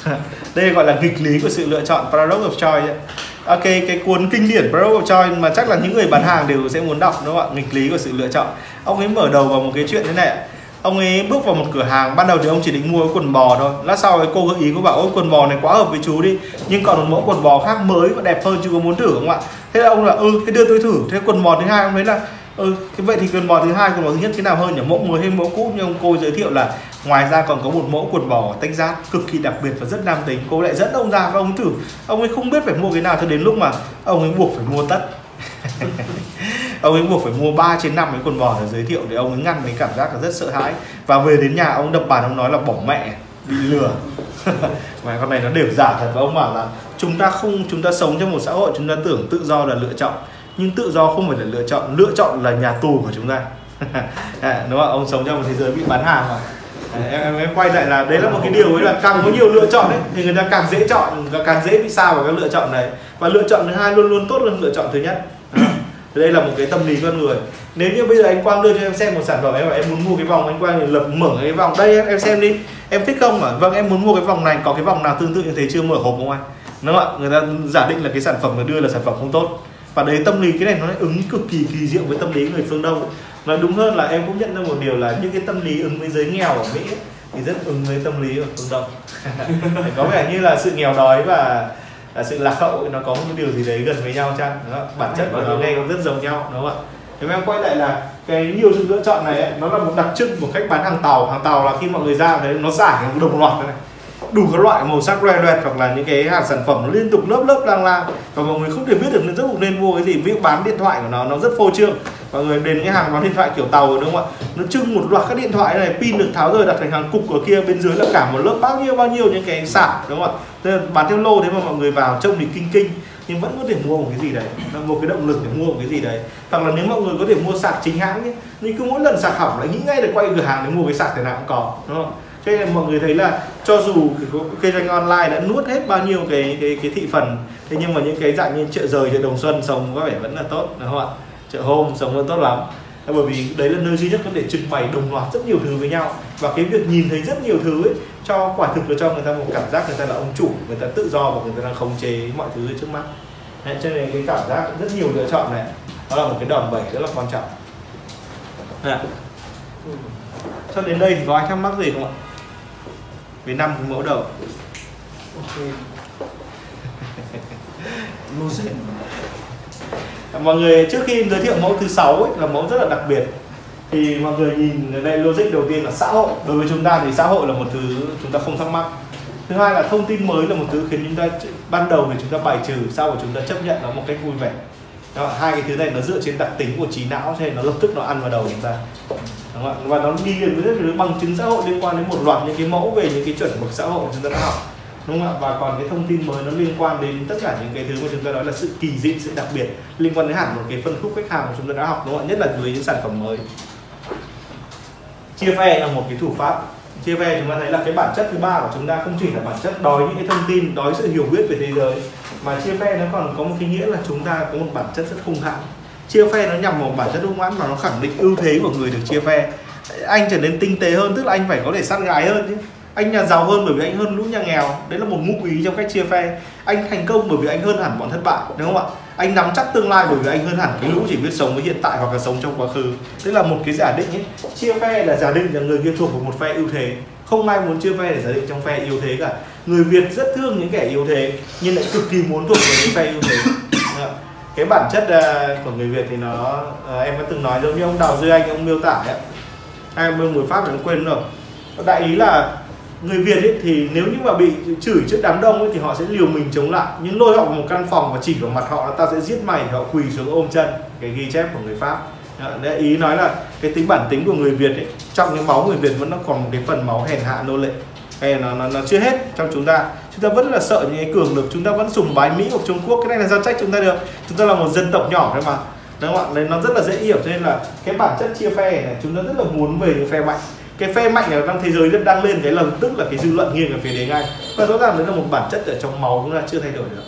A: đây gọi là nghịch lý của sự lựa chọn paradox of choice ấy. À, ok, cái cuốn kinh điển Paradox of Choice mà chắc là những người bán hàng đều sẽ muốn đọc đúng không ạ? Nghịch lý của sự lựa chọn. Ông ấy mở đầu vào một cái chuyện thế này Ông ấy bước vào một cửa hàng, ban đầu thì ông chỉ định mua cái quần bò thôi. Lát sau ấy cô gợi ý cô bảo ôi quần bò này quá hợp với chú đi, nhưng còn một mẫu quần bò khác mới và đẹp hơn chú có muốn thử không ạ? Thế là ông là ừ, thế đưa tôi thử. Thế quần bò thứ hai ông thấy là ừ, cái vậy thì quần bò thứ hai, quần bò thứ nhất thế nào hơn nhỉ? Mẫu mới hay mẫu cũ? Nhưng ông cô giới thiệu là ngoài ra còn có một mẫu quần bò tách giác cực kỳ đặc biệt và rất nam tính cô lại dẫn ông ra và ông thử ông ấy không biết phải mua cái nào cho đến lúc mà ông ấy buộc phải mua tất ông ấy buộc phải mua 3 trên 5 cái quần bò để giới thiệu để ông ấy ngăn cái cảm giác là rất sợ hãi. Và về đến nhà ông đập bàn ông nói là bỏ mẹ bị lừa. Mà con này nó đều giả thật và ông bảo là chúng ta không chúng ta sống trong một xã hội chúng ta tưởng tự do là lựa chọn. Nhưng tự do không phải là lựa chọn lựa chọn là nhà tù của chúng ta. Đúng không? Ông sống trong một thế giới bị bán hàng mà. Em, em, em quay lại là đấy là một cái điều ấy là càng có nhiều lựa chọn ấy thì người ta càng dễ chọn càng dễ bị sao vào các lựa chọn này. Và lựa chọn thứ hai luôn luôn tốt hơn lựa chọn thứ nhất thì đây là một cái tâm lý con người. Nếu như bây giờ anh Quang đưa cho em xem một sản phẩm em bảo em muốn mua cái vòng anh Quang thì lập mở cái vòng. Đây em em xem đi. Em thích không mà vâng em muốn mua cái vòng này có cái vòng nào tương tự như thế chưa? Mở hộp không anh? Đúng không ạ? Người ta giả định là cái sản phẩm mà đưa là sản phẩm không tốt. Và đấy tâm lý cái này nó lại ứng cực kỳ kỳ diệu với tâm lý người phương đông. Nói đúng hơn là em cũng nhận ra một điều là những cái tâm lý ứng với giới nghèo ở mỹ ấy, thì rất ứng với tâm lý ở phương đông. Có vẻ như là sự nghèo đói và là sự lạc hậu nó có một điều gì đấy gần với nhau chăng? Đúng không? bản chất của nó nghe cũng rất giống nhau đúng không ạ? Mà em quay lại là cái nhiều sự lựa chọn này ấy, nó là một đặc trưng của cách bán hàng tàu. Hàng tàu là khi mọi người ra thấy nó giải đồng loạt thế này. Đủ các loại màu sắc loè loẹt hoặc là những cái hàng sản phẩm nó liên tục lớp lớp lang lang. Và mọi người không thể biết được nên rất nên mua cái gì. Ví dụ bán điện thoại của nó nó rất phô trương mọi người đến cái hàng bán điện thoại kiểu tàu rồi đúng không ạ? Nó trưng một loạt các điện thoại này pin được tháo rời đặt thành hàng cục ở kia bên dưới là cả một lớp bao nhiêu bao nhiêu những cái sạc đúng không ạ? Thế là bán theo lô thế mà mọi người vào trông thì kinh kinh nhưng vẫn có thể mua một cái gì đấy. Là một cái động lực để mua một cái gì đấy. Hoặc là nếu mọi người có thể mua sạc chính hãng ấy, nhưng cứ mỗi lần sạc hỏng lại nghĩ ngay để quay cửa hàng để mua cái sạc thế nào cũng có đúng không? Cho nên mọi người thấy là cho dù cái kinh doanh online đã nuốt hết bao nhiêu cái cái cái thị phần thế nhưng mà những cái dạng như chợ rời chợ đồng xuân sống có vẻ vẫn là tốt đúng không ạ? Chợ hôm sống vẫn tốt lắm. Bởi vì đấy là nơi duy nhất có thể trưng bày đồng loạt rất nhiều thứ với nhau. Và cái việc nhìn thấy rất nhiều thứ ấy, cho quả thực là cho người ta một cảm giác người ta là ông chủ người ta tự do và người ta đang khống chế mọi thứ trước mắt. Đấy, cho nên cái cảm giác rất nhiều lựa chọn này đó là một cái đòn bẩy rất là quan trọng. À. cho đến đây thì có ai thắc mắc gì không ạ? Về năm mẫu đầu.
C: Ok. Logic
A: mọi người trước khi giới thiệu mẫu thứ sáu ấy, là mẫu rất là đặc biệt. Thì mọi người nhìn ở đây logic đầu tiên là xã hội. Đối với chúng ta thì xã hội là một thứ chúng ta không thắc mắc. Thứ hai là thông tin mới là một thứ khiến chúng ta ban đầu thì chúng ta bài trừ sau và chúng ta chấp nhận nó một cách vui vẻ. Đó, hai cái thứ này nó dựa trên đặc tính của trí não thế nên nó lập tức nó ăn vào đầu chúng ta. Đúng không? và nó đi liền với rất nhiều bằng chứng xã hội liên quan đến một loạt những cái mẫu về những cái chuẩn mực xã hội chúng ta đã học đúng không ạ? Và còn cái thông tin mới nó liên quan đến tất cả những cái thứ mà chúng ta nói là sự kỳ dị sự đặc biệt liên quan đến hẳn một cái phân khúc khách hàng mà chúng ta đã học, đúng không ạ? Nhất là với những sản phẩm mới. Chia phe là một cái thủ pháp. Chia phe chúng ta thấy là cái bản chất thứ ba của chúng ta không chỉ là bản chất đói những cái thông tin, đói sự hiểu biết về thế giới, mà chia phe nó còn có một cái nghĩa là chúng ta có một bản chất rất hung hãn. Chia phe nó nhằm vào bản chất hung hãn mà nó khẳng định ưu thế của người được chia phe. Anh trở nên tinh tế hơn, tức là anh phải có thể sát gái hơn chứ anh nhà giàu hơn bởi vì anh hơn lũ nhà nghèo. Đấy là một ngụ ý trong cách chia phe. Anh thành công bởi vì anh hơn hẳn bọn thất bại, đúng không ạ? Anh nắm chắc tương lai bởi vì anh hơn hẳn cái lũ chỉ biết sống với hiện tại hoặc là sống trong quá khứ. Đấy là một cái giả định ấy. Chia phe là giả định là người kia thuộc vào một phe ưu thế. Không ai muốn chia phe để giả định trong phe yếu thế cả. Người việt rất thương những kẻ yếu thế, nhưng lại cực kỳ muốn thuộc về những phe ưu thế. Cái bản chất à, của người việt thì nó à, em đã từng nói giống như ông đào duy anh, ông miêu tả ấy hai ông người pháp thì em quên rồi. Đại ý là người Việt ấy thì nếu như mà bị chửi trước đám đông ấy thì họ sẽ liều mình chống lại. Nhưng lôi họ vào một căn phòng và chỉ vào mặt họ là tao sẽ giết mày thì họ quỳ xuống ôm chân. Cái ghi chép của người Pháp. Đấy, ý nói là cái tính bản tính của người Việt ấy trong cái máu người Việt vẫn nó còn một cái phần máu hèn hạ nô lệ. Hay nó, nó nó chưa hết trong chúng ta. Chúng ta vẫn là sợ những cái cường lực chúng ta vẫn sùng bái Mỹ hoặc Trung Quốc. Cái này là do trách chúng ta được. Chúng ta là một dân tộc nhỏ thôi mà. Đúng không ạ? Nên nó rất là dễ hiểu cho nên là cái bản chất chia phe này chúng ta rất là muốn về những phe mạnh cái phe mạnh ở trong thế giới rất đang lên cái lập tức là cái dư luận nghiêng ở phía đấy ngay và rõ ràng đấy là một bản chất ở trong máu cũng là chưa thay đổi được.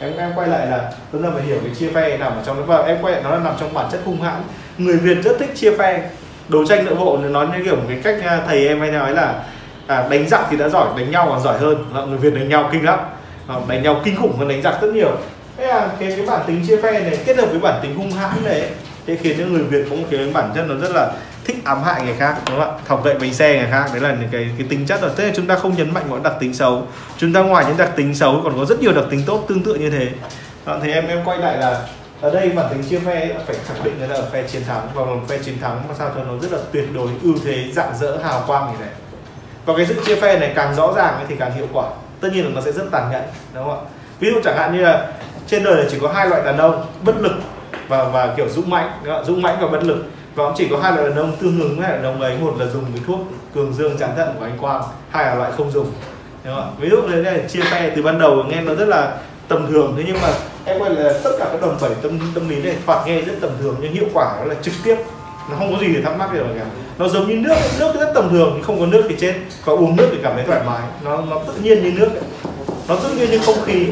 A: Em em quay lại là chúng ta phải hiểu cái chia phe nằm ở trong đó và em quay lại nó là nằm trong bản chất hung hãn. Người Việt rất thích chia phe. Đấu tranh nội bộ nói như kiểu một cái cách à, thầy em hay nói là à, đánh giặc thì đã giỏi đánh nhau còn giỏi hơn. Người Việt đánh nhau kinh lắm. Đánh nhau kinh khủng hơn đánh giặc rất nhiều. Thế là cái cái bản tính chia phe này kết hợp với bản tính hung hãn này thế khiến cho người Việt có một cái bản chất nó rất là thích ám hại người khác đúng không ạ? Thọc gậy bánh xe người khác đấy là những cái cái tính chất rồi. Thế là chúng ta không nhấn mạnh vào đặc tính xấu. Chúng ta ngoài những đặc tính xấu còn có rất nhiều đặc tính tốt tương tự như thế. Đó, thì em em quay lại là ở đây bản tính chia phe phải khẳng định là ở phe chiến thắng. Và một phe chiến thắng mà sao cho nó rất là tuyệt đối ưu thế dạng dỡ hào quang như này và cái sự chia phe này càng rõ ràng thì càng hiệu quả. Tất nhiên là nó sẽ rất tàn nhẫn đúng không ạ? Ví dụ chẳng hạn như là trên đời này chỉ có hai loại đàn ông bất lực và và kiểu dũng mãnh dũng mãnh và bất lực và cũng chỉ có hai loại đàn ông tương ứng với đàn ông ấy. Một là dùng cái thuốc cường dương chán thận của anh Quang, hai là loại không dùng. Đúng không? ví dụ thế này chia phe từ ban đầu, nghe nó rất là tầm thường. Thế nhưng mà em quay là tất cả các đòn bẩy tâm tâm lý này thoạt nghe rất tầm thường, nhưng hiệu quả nó là trực tiếp. Nó không có gì để thắc mắc gì cả. Nó giống như nước nước rất tầm thường, nhưng không có nước thì chết. Và uống nước thì cảm thấy thoải mái. Nó nó tự nhiên như nước. Ấy. nó tự nhiên như không khí.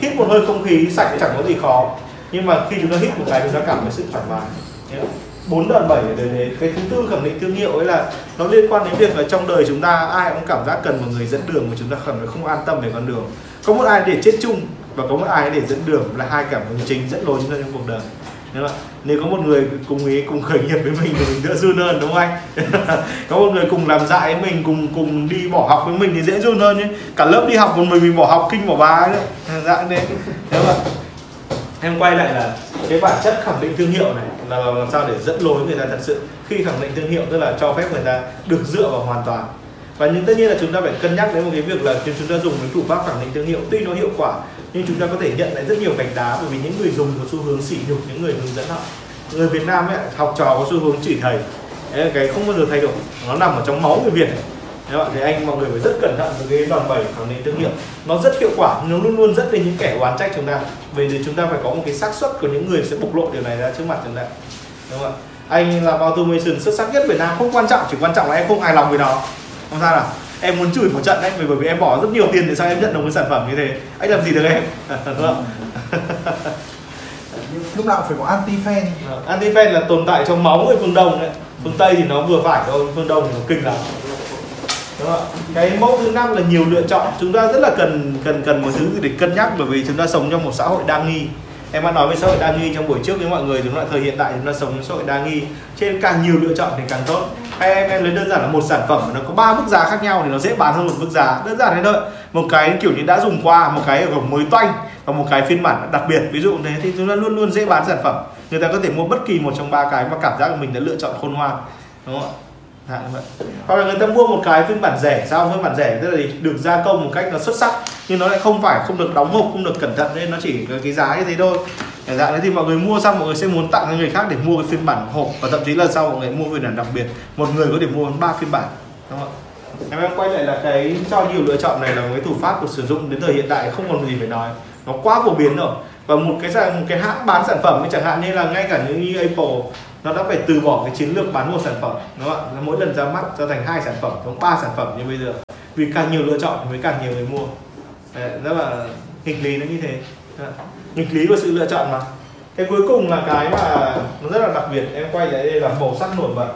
A: Hít một hơi không khí sạch chẳng có gì khó. Nhưng mà khi chúng ta hít một cái, chúng ta cảm thấy sự thoải mái bốn đòn bảy để thế cái thứ tư khẳng định thương hiệu ấy là nó liên quan đến việc là trong đời chúng ta ai cũng cảm giác cần một người dẫn đường mà chúng ta cảm thấy không an tâm về con đường. Có một ai để chết chung và có một ai để dẫn đường là hai cảm hứng chính dẫn lối chúng ta trong cuộc đời. Đúng không? nếu có một người cùng ý, cùng khởi nghiệp với mình thì mình đỡ run hơn, đúng không anh? Có một người cùng làm dại với mình, cùng cùng đi bỏ học với mình thì dễ run hơn nhé. Cả lớp đi học một mình mình bỏ học, kinh bỏ bá đấy dạng đấy đúng không em quay lại là cái bản chất khẳng định thương hiệu này là làm sao để dẫn lối người ta thật sự. Khi khẳng định thương hiệu tức là cho phép người ta được dựa vào hoàn toàn. Và nhưng tất nhiên là chúng ta phải cân nhắc đến một cái việc là khi chúng ta dùng cái thủ pháp khẳng định thương hiệu tuy nó hiệu quả nhưng chúng ta có thể nhận lại rất nhiều gạch đá bởi vì những người dùng có xu hướng sỉ nhục những người hướng dẫn họ. Người Việt Nam ấy học trò có xu hướng chỉ thầy. Đấy, cái không bao giờ thay đổi. Nó nằm ở trong máu người Việt ấy các bạn thì anh mọi người phải rất cẩn thận với cái đòn bẩy khẳng định thương hiệu. Nó rất hiệu quả nó luôn luôn dẫn đến những kẻ oán trách chúng ta. Vì thì chúng ta phải có một cái xác suất của những người sẽ bộc lộ điều này ra trước mặt chúng ta. Đúng không ạ? Anh làm automation xuất sắc nhất Việt Nam. Không quan trọng chỉ quan trọng là em không hài lòng với nó. Không sao nào. Em muốn chửi một trận đấy bởi vì em bỏ rất nhiều tiền để sao em nhận được một sản phẩm như thế. Anh làm gì được em? Đúng không
C: lúc nào phải có anti fan
A: anti fan là tồn tại trong máu người phương đông đấy. Phương tây thì nó vừa phải thôi phương đông thì nó kinh lắm đúng không? cái mẫu thứ năm là nhiều lựa chọn. Chúng ta rất là cần cần cần một thứ gì để cân nhắc bởi vì chúng ta sống trong một xã hội đa nghi. Em đã nói về xã hội đa nghi trong buổi trước với mọi người chúng ta thời hiện tại chúng ta sống trong xã hội đa nghi. Trên càng nhiều lựa chọn thì càng tốt. Hay em em lấy đơn giản là một sản phẩm nó có ba mức giá khác nhau thì nó dễ bán hơn một mức giá. Đơn giản thế thôi. Một cái kiểu như đã dùng qua, một cái ở mới toanh và một cái phiên bản đặc biệt. Ví dụ thế thì chúng ta luôn luôn dễ bán sản phẩm. Người ta có thể mua bất kỳ một trong ba cái mà cảm giác của mình đã lựa chọn khôn ngoan. Đúng không ạ? Dạ, vậy. hoặc là người ta mua một cái phiên bản rẻ. Sao phiên bản rẻ? Tức là được gia công một cách nó xuất sắc nhưng nó lại không phải không được đóng hộp không được cẩn thận nên nó chỉ cái giá như thế thôi. Dạ. Dạng đấy thì mọi người mua xong mọi người sẽ muốn tặng cho người khác để mua cái phiên bản hộp. Và thậm chí là sau mọi người mua phiên bản đặc biệt một người có thể mua ba phiên bản. Đúng không em em quay lại là cái cho nhiều lựa chọn này là một cái thủ pháp của sử dụng đến thời hiện đại không còn gì phải nói. Nó quá phổ biến rồi. Và một cái một cái hãng bán sản phẩm chẳng hạn như là ngay cả những như Apple nó đã phải từ bỏ cái chiến lược bán một sản phẩm đúng không ạ? Mỗi lần ra mắt ra thành hai sản phẩm giống ba sản phẩm như bây giờ. Vì càng nhiều lựa chọn thì mới càng nhiều người mua. Đấy, rất là nghịch lý nó như thế. Nghịch lý của sự lựa chọn mà. Cái cuối cùng là cái mà nó rất là đặc biệt. Em quay lại đây là màu sắc nổi bật.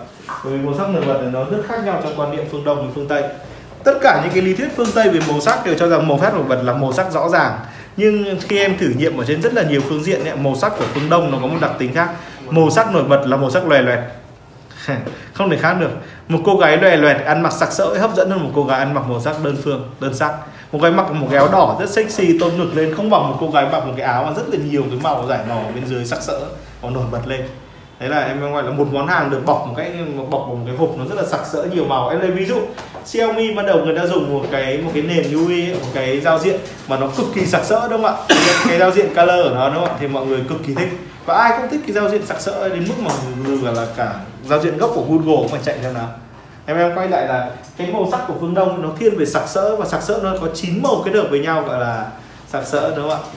A: Bởi vì màu sắc nổi bật thì nó rất khác nhau trong quan niệm phương đông và phương tây. Tất cả những cái lý thuyết phương tây về màu sắc đều cho rằng màu sắc nổi bật là màu sắc rõ ràng. Nhưng khi em thử nghiệm ở trên rất là nhiều phương diện ấy, màu sắc của phương đông nó có một đặc tính khác màu sắc nổi bật là màu sắc lòe loẹt. Không thể khác được. Một cô gái lòe loẹt ăn mặc sặc sỡ hấp dẫn hơn một cô gái ăn mặc màu sắc đơn phương, đơn sắc. Một cái mặc một cái áo đỏ rất sexy tôn ngực lên, không bằng một cô gái mặc một cái áo mà rất là nhiều cái màu giải màu bên dưới sắc sỡ và nổi bật lên. Đấy là em gọi là một món hàng được bọc một cái, bọc một cái hộp nó rất là sặc sỡ, nhiều màu. Em lấy ví dụ, Xiaomi ban đầu người ta dùng một cái một cái nền UI một cái giao diện mà nó cực kỳ sặc sỡ, đúng không ạ? Cái giao diện color của nó, đúng không ạ? Thì mọi người cực kỳ thích và ai cũng thích cái giao diện sặc sỡ đến mức mà là, là cả giao diện gốc của Google mà chạy theo nào. Em em quay lại là cái màu sắc của phương đông nó thiên về sặc sỡ và sặc sỡ nó có 9 màu kết hợp với nhau gọi là sặc sỡ đúng không ạ?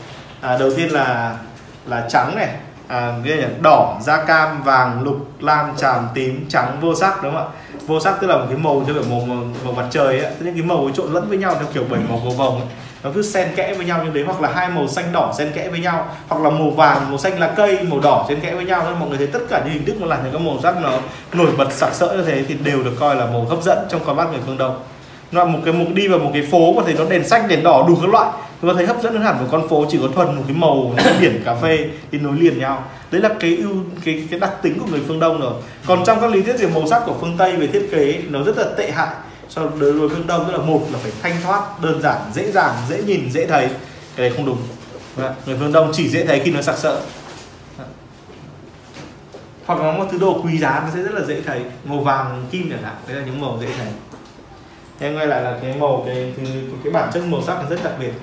A: À, đầu tiên là là trắng này à, như là đỏ da cam vàng lục lam tràm tím trắng vô sắc đúng không ạ? Vô sắc tức là một cái màu cho kiểu màu, màu, màu mặt trời ấy những cái màu ấy trộn lẫn với nhau theo kiểu bảy màu cầu vồng ấy nó cứ xen kẽ với nhau như đấy hoặc là hai màu xanh đỏ xen kẽ với nhau, hoặc là màu vàng, màu xanh là cây, màu đỏ xen kẽ với nhau. Nên mọi người thấy tất cả những hình thức mà là những cái màu sắc nó nổi bật sặc sỡ như thế thì đều được coi là màu hấp dẫn trong con mắt người phương đông. Nó một cái mục đi vào một cái phố có thể nó đèn xanh, đèn đỏ đủ các loại. Chúng ta thấy hấp dẫn hơn hẳn một con phố chỉ có thuần một cái màu cái biển cà phê thì nối liền nhau. Đấy là cái ưu, cái cái đặc tính của người phương đông rồi. Còn trong các lý thuyết về màu sắc của phương tây, về thiết kế, nó rất là tệ hại so đối với phương đông tức là một là phải thanh thoát đơn giản dễ dàng dễ nhìn dễ thấy. Cái này không đúng. Vâng người phương đông chỉ dễ thấy khi nó sặc sỡ. Hoặc là một thứ đồ quý giá nó sẽ rất là dễ thấy. Màu vàng kim chẳng hạn đấy là những màu dễ thấy. Thế quay lại là cái màu cái cái, cái bản chất màu sắc nó rất đặc biệt.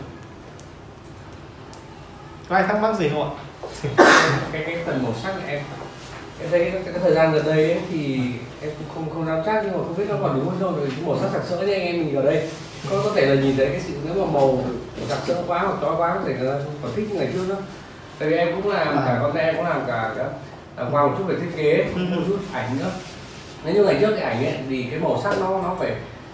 A: Có ai thắc mắc gì không ạ?
E: Cái cái phần màu sắc này em em thấy cái, cái, thời gian gần đây ấy, thì em cũng không không dám chắc nhưng mà không biết nó còn đúng hay không bởi cái màu sắc sặc sỡ như anh em mình ở đây có có thể là nhìn thấy cái sự nếu mà màu sặc sỡ quá hoặc chói quá có thể là còn thích như ngày trước đó tại vì em cũng làm cả con em cũng làm cả cái làm qua một chút về thiết kế một chút ảnh nữa. Nếu như ngày trước cái ảnh ấy thì cái màu sắc nó nó phải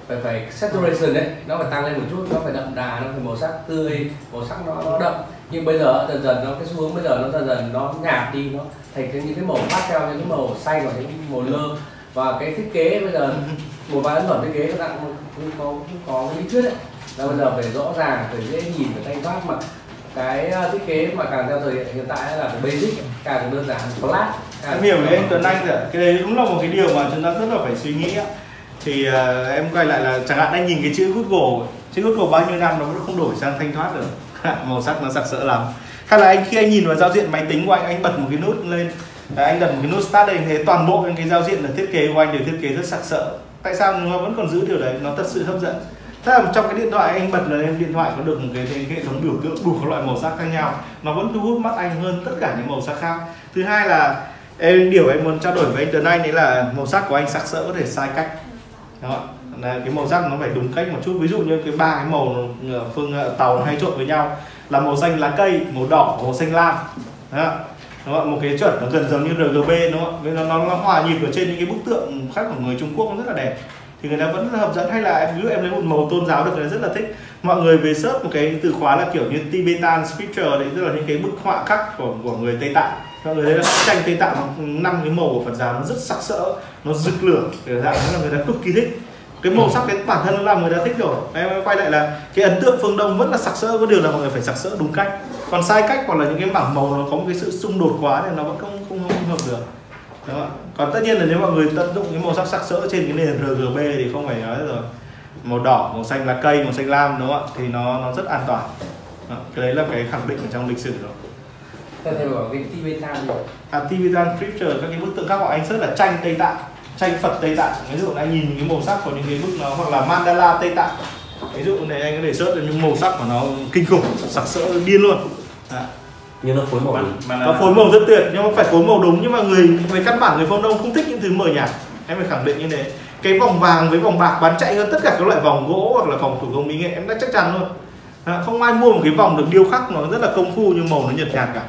E: phải phải saturation đấy nó phải tăng lên một chút nó phải đậm đà nó phải màu sắc tươi màu sắc nó, nó đậm nhưng bây giờ dần dần nó cái xu hướng bây giờ nó dần dần nó nhạt đi nó thành cái những cái màu pastel những cái màu xanh và những cái màu lơ. Và cái thiết kế bây giờ một vài ấn phẩm thiết kế nó cũng cũng có cũng có cái lý thuyết đấy. Là bây giờ phải rõ ràng phải dễ nhìn phải thanh thoát. Mà cái uh, thiết kế mà càng theo thời hiện tại là phải basic càng đơn giản flat
A: em hiểu đấy anh Tuấn Anh rồi cái đấy đúng là một cái điều mà chúng ta rất là phải suy nghĩ thì ờ, em quay lại là chẳng hạn anh nhìn cái chữ Google chữ Google bao nhiêu năm nó vẫn không đổi sang thanh thoát được màu sắc nó sặc sỡ lắm. Hay là anh khi anh nhìn vào giao diện máy tính của anh anh bật một cái nút lên. Đấy, anh bật một cái nút start đây thế toàn bộ những cái giao diện là thiết kế của anh đều thiết kế rất sặc sỡ. Tại sao nó vẫn còn giữ điều đấy? Nó thật sự hấp dẫn. Thế là trong cái điện thoại anh bật là em điện thoại có được một cái, cái hệ thống biểu tượng đủ các loại màu sắc khác nhau. Nó vẫn thu hút mắt anh hơn tất cả những màu sắc khác. Thứ hai là em điều em muốn trao đổi với anh Tuấn Anh đấy là màu sắc của anh sặc sỡ có thể sai cách. Đó là cái màu sắc nó phải đúng cách một chút. Ví dụ như cái ba cái màu ờ, phương ờ, tàu hay trộn với nhau là màu xanh lá cây màu đỏ màu xanh lam. Đó đúng không? một cái chuẩn nó gần giống như RGB đúng không? Vì nó, nó nó hòa nhịp ở trên những cái bức tượng khác của người Trung Quốc nó rất là đẹp. Thì người ta vẫn hấp dẫn. Hay là em ví dụ em lấy một màu tôn giáo được người ta rất là thích. Mọi người về search một cái từ khóa là kiểu như Tibetan scripture đấy tức là những cái bức họa khắc của của người Tây Tạng. Mọi người thấy là tranh Tây Tạng năm cái màu của Phật giáo nó rất sặc sỡ nó rực lửa. Kiểu dạng đó là người ta cực kỳ thích cái màu sắc cái bản thân làm người ta thích rồi em quay lại là cái ấn tượng phương đông vẫn là sặc sỡ có điều là mọi người phải sặc sỡ đúng cách còn sai cách hoặc là những cái bảng màu nó có một cái sự xung đột quá thì nó vẫn không không, không hợp được ạ? còn tất nhiên là nếu mọi người tận dụng cái màu sắc sặc sỡ trên cái nền RGB thì không phải nói rồi màu đỏ màu xanh lá cây màu xanh lam đúng không ạ thì nó nó rất an toàn Đó, cái đấy là cái khẳng định ở trong lịch sử rồi
E: theo thầy bảo cái Tibetan gì
A: à, Tibetan scripture các cái bức tượng khắc của anh rất là tranh Tây Tạng tranh Phật Tây Tạng. Ví dụ anh nhìn những cái màu sắc của những cái bức nó hoặc là mandala Tây Tạng. Ví dụ này anh có thể search được những màu sắc của nó kinh khủng sặc sỡ điên luôn. À.
B: nhưng nó phối màu đúng
A: nó phối màu rất tuyệt nhưng mà phải phối màu đúng. Nhưng mà người về căn bản người phương đông không thích những thứ mờ nhạt. Em phải khẳng định như thế. Cái vòng vàng với vòng bạc bán chạy hơn tất cả các loại vòng gỗ hoặc là vòng thủ công mỹ nghệ em đã chắc chắn luôn. À, không ai mua một cái vòng được điêu khắc nó rất là công phu nhưng màu nó nhợt nhạt cả.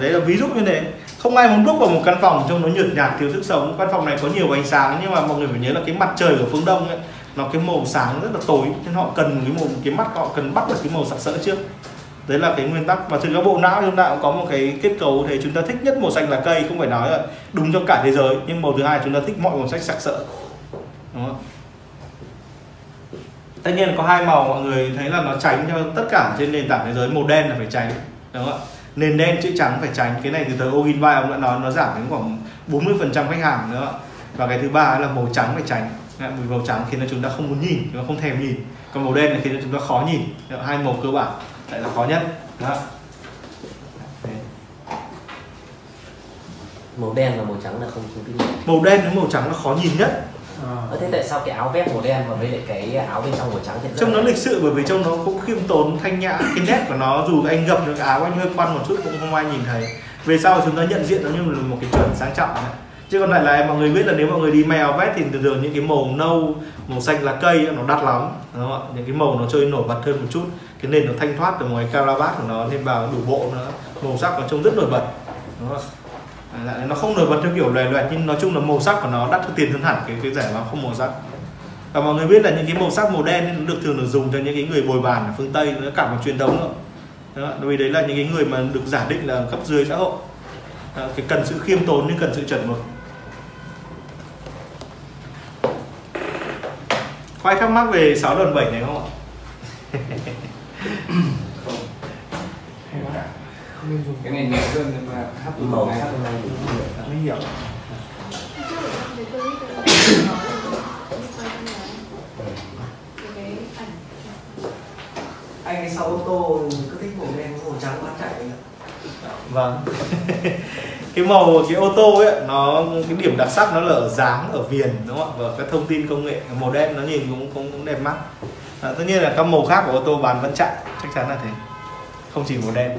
A: Đấy là ví dụ như thế không ai muốn bước vào một căn phòng trông nó nhợt nhạt, thiếu sức sống. Căn phòng này có nhiều ánh sáng, nhưng mà mọi người phải nhớ là cái mặt trời của phương đông ấy, nó cái màu sáng rất là tối, nên họ cần cái màu, cái mắt họ cần bắt được cái màu sặc sỡ trước. Đấy là cái nguyên tắc. Và từ ra bộ não chúng ta cũng có một cái kết cấu thì chúng ta thích nhất màu xanh là cây, không phải nói là đúng cho cả thế giới. Nhưng màu thứ hai chúng ta thích mọi màu sắc sặc sỡ. Đúng không? Tất nhiên có hai màu, mọi người thấy là nó tránh cho tất cả trên nền tảng thế giới. Màu đen là phải tránh. Đúng không ạ? Nền đen chữ trắng phải tránh. Cái này từ thời Ogilvy ông đã nói nó giảm đến khoảng 40 phần trăm khách hàng nữa. Và cái thứ ba là màu trắng phải tránh. Vì màu trắng khiến cho chúng ta không muốn nhìn chúng ta không thèm nhìn. Còn màu đen là khiến cho chúng ta khó nhìn. Hai màu cơ bản lại là khó nhất. Đó.
B: Màu đen và màu trắng là không không nghiệm
A: màu đen với màu trắng là khó nhìn nhất
B: Ờ, thế tại sao cái áo vest màu đen và với lại cái áo bên trong màu trắng thì
A: trông nó lịch sự bởi vì trông nó cũng khiêm tốn thanh nhã. Cái nét của nó dù anh gập được áo anh hơi quăn một chút cũng không ai nhìn thấy. Về sau chúng ta nhận diện nó như là một cái chuẩn sang trọng ấy. chứ còn lại là mọi người biết là nếu mọi người đi may áo vest thì thường thường những cái màu nâu màu xanh lá cây ấy, nó đắt lắm đúng không ạ? Những cái màu nó chơi nổi bật hơn một chút. Cái nền nó thanh thoát được ngoài caravat của nó thêm vào đủ bộ nữa màu sắc nó trông rất nổi bật đúng không ạ dạ, nó không nổi bật theo kiểu loè loẹt nhưng nói chung là màu sắc của nó đắt hơn tiền hơn hẳn cái cái giải mà không màu sắc. Và mọi người biết là những cái màu sắc màu đen ấy, nó được thường được dùng cho những cái người bồi bàn ở phương tây nó cảm một truyền thống nữa đó, vì đấy là những cái người mà được giả định là cấp dưới xã hội. Đó, cái cần sự khiêm tốn nhưng cần sự chuẩn mực. Có ai thắc mắc về 6 lần 7 này không ạ?
C: nên dùng
E: cái này nhẹ hơn nhưng mà hấp
B: màu
E: này
B: không được.
A: mới hiểu
F: Cái là cái cái
C: anh cái sau ô tô cứ thích màu đen màu trắng bán chạy
A: vâng. Cái màu cái ô tô ấy nó cái điểm đặc sắc nó là ở dáng ở viền đúng không ạ? Và các thông tin công nghệ màu đen nó nhìn cũng cũng, cũng đẹp mắt. À, tất nhiên là các màu khác của ô tô bán vẫn chạy chắc chắn là thế. Không chỉ màu đen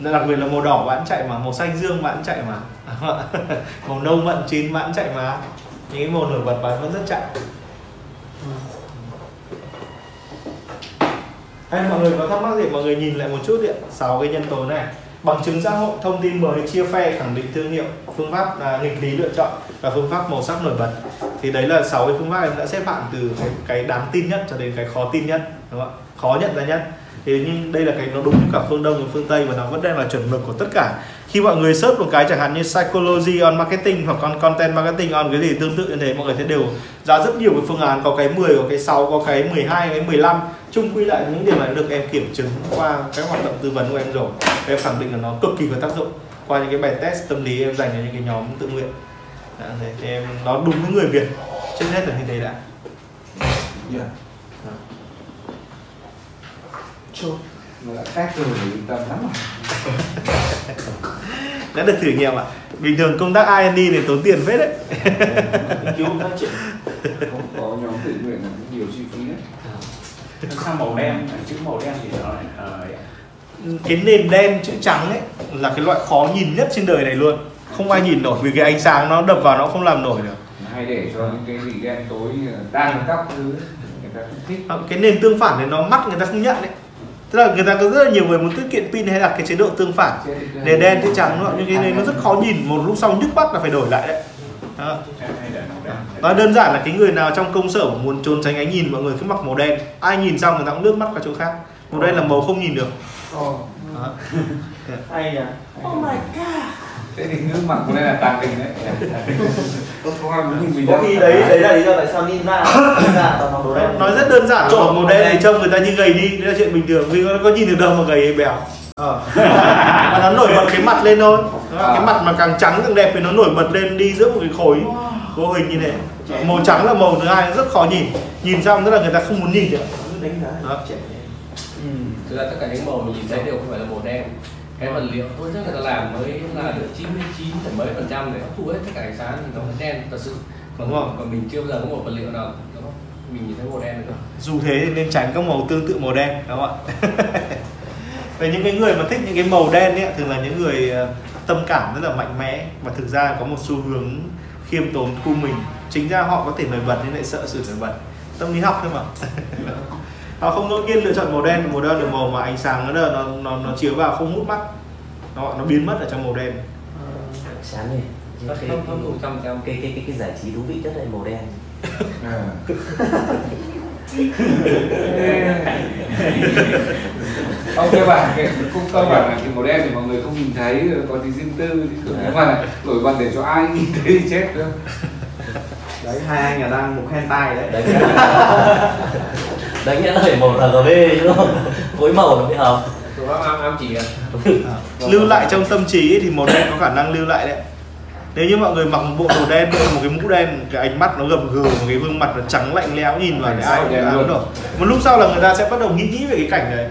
A: đặc biệt là màu đỏ bạn chạy mà màu xanh dương bạn chạy mà. Màu nâu mận chín bạn chạy mà. Những cái màu nổi bật bạn vẫn rất chạy. Hay mọi người có thắc mắc gì? Mọi người nhìn lại một chút điện sáu cái nhân tố này bằng chứng xã hội thông tin mới chia phe khẳng định thương hiệu phương pháp à, nghịch lý lựa chọn và phương pháp màu sắc nổi bật. Thì đấy là sáu cái phương pháp em đã xếp hạng từ cái, cái đáng tin nhất cho đến cái khó tin nhất đúng không ạ? Khó nhận ra nhất thế nhưng đây là cái nó đúng với cả phương đông và phương tây và nó vẫn đang là chuẩn mực của tất cả. Khi mọi người search một cái chẳng hạn như psychology on marketing hoặc con content marketing on cái gì tương tự như thế mọi người sẽ đều ra rất nhiều cái phương án có cái 10 có cái 6 có cái 12 cái 15 chung quy lại những điều này được em kiểm chứng qua cái hoạt động tư vấn của em rồi. Em khẳng định là nó cực kỳ có tác dụng qua những cái bài test tâm lý em dành cho những cái nhóm tự nguyện. Đã, thế thì em nó đúng với người Việt. Trước hết là như thế đã.
D: Yeah. Chốt Nó đã khác rồi thì yên tâm lắm
A: đã được thử nghiệm ạ. Bình thường công tác R&D thì tốn tiền phết đấy.
D: Cứu phát triển. Không có nhóm tự nguyện là cũng nhiều chi phí đấy.
G: Sao màu đen? Chữ màu đen thì nó lại ờ,
A: cái nền đen chữ trắng ấy là cái loại khó nhìn nhất trên đời này luôn. Không ai nhìn nổi vì cái ánh sáng nó đập vào nó không làm nổi được.
D: Hay để cho những cái gì đen tối đang tóc thứ Người ta cũng thích.
A: Ờ, cái nền tương phản này nó mắt người ta không nhận đấy tức là người ta có rất là nhiều người muốn tiết kiệm pin hay đặt cái chế độ tương phản. Nền đen chữ trắng đúng không? nhưng cái này nó rất khó nhìn một lúc sau nhức mắt là phải đổi lại đấy. Đó.
G: để
A: nói đơn giản là cái người nào trong công sở muốn trốn tránh ánh nhìn mọi người cứ mặc màu đen. Ai nhìn xong người ta cũng nước mắt qua chỗ khác. Màu đen là màu không nhìn được. Đó.
C: hay nhỉ
D: Thế thì nước mặt của đây là tàng tình đấy. Có
C: khi đấy đấy là lý do tại sao ninja ninja toàn mặc đồ đen.
A: Nói rất đơn giản là mặc màu đen thì trông người ta như gầy đi đấy là chuyện bình thường. Vì nó có nhìn được đâu mà gầy hay béo
C: ờ.
A: Mà nó nổi bật cái mặt lên thôi. Đó, cái mặt mà càng trắng càng đẹp thì nó nổi bật lên đi giữa một cái khối vô hình như thế. Màu trắng là màu thứ hai rất khó nhìn. Nhìn xong tức là người ta không muốn nhìn
C: cứ đánh giá. Trẻ
E: thực ra tất cả những màu mình nhìn thấy đều không phải là màu đen cái vật liệu tốt nhất người ta làm mới là được 99 phẩy mấy phần trăm để hấp thụ hết tất cả ánh sáng thì nó vẫn đen thật sự.
A: Đúng rồi.
E: còn mình chưa bao giờ có một vật liệu nào nó mình nhìn thấy màu đen được
A: dù thế thì nên tránh các màu tương tự màu đen đúng không ạ? Về những cái người mà thích những cái màu đen ấy thường là những người ờ, tâm cảm rất là mạnh mẽ và thực ra có một xu hướng khiêm tốn khu mình. Chính ra họ có thể nổi bật nhưng lại sợ sự nổi bật. Tâm lý học thôi mà họ không ngẫu nhiên lựa chọn màu đen màu đen là màu mà ánh sáng nó nó nó, nó chiếu vào không hút mắt. Nó nó biến mất ở trong màu đen.
E: Nó
B: cái,
E: không không đủ trăm
B: cái, cái, cái, cái giải trí thú vị nhất là màu đen.
D: À. Không cơ bản cái cũng cơ bản là cái màu đen thì mọi người không nhìn thấy có tí riêng tư. Chứ nếu mà nổi bật để cho ai nhìn thấy thì chết nữa
C: đấy hai anh là đang mục hentai đấy.
B: Đấy đấy nghĩa là phải màu RGB chứ đúng không phối màu nó mới hợp.
E: Chỉ
A: lưu lại trong tâm trí ấy, thì màu đen có khả năng lưu lại đấy. Nếu như mọi người mặc một bộ đồ đen một cái mũ đen cái ánh mắt nó gầm gừ một cái gương mặt nó trắng lạnh lẽo nhìn vào thì ai cũng ám rồi một lúc sau là người ta sẽ bắt đầu nghĩ nghĩ về cái cảnh đấy.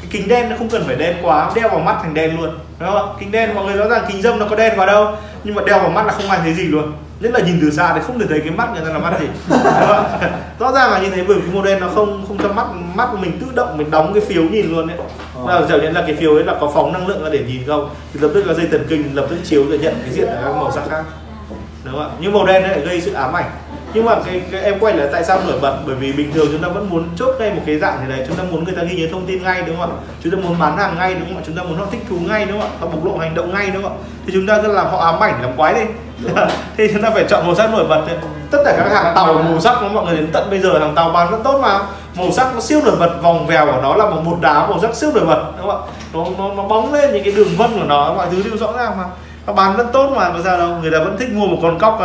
A: Cái kính đen nó không cần phải đen quá đeo vào mắt thành đen luôn. Đúng không kính đen mọi người rõ ràng kính dâm nó có đen vào đâu nhưng mà đeo vào mắt là không ai thấy gì luôn nhất là nhìn từ xa thì không thể thấy cái mắt người ta là mắt gì. Rõ ràng là như thế bởi vì đen nó không không cho mắt mắt của mình tự động mình đóng cái phiếu nhìn luôn đấy là trở nên là cái phiếu ấy là có phóng năng lượng ra để nhìn không? Thì lập tức là dây thần kinh lập tức chiếu để nhận cái diện ở các màu sắc khác. Đúng không ạ? Nhưng màu đen lại gây sự ám ảnh. Nhưng mà cái, cái em quay lại tại sao nổi bật? Bởi vì bình thường chúng ta vẫn muốn chốt ngay một cái dạng thế này chúng ta muốn người ta ghi nhớ thông tin ngay đúng không ạ? Chúng ta muốn bán hàng ngay đúng không ạ? Chúng ta muốn họ thích thú ngay đúng không ạ? Họ bộc lộ hành động ngay đúng không ạ? Thì chúng ta cứ làm họ ám ảnh làm quái đi thì chúng ta phải chọn màu sắc nổi bật thôi. tất cả các hàng tàu màu sắc của mọi người đến tận bây giờ hàng tàu bán rất tốt mà. Màu sắc nó siêu nổi bật vòng vèo của nó là một một đá màu sắc siêu nổi bật đúng không ạ? Nó, nó, nó bóng lên những cái đường vân của nó mọi thứ đều rõ ràng mà. Nó bán rất tốt mà có sao đâu. Người ta vẫn thích mua một con cóc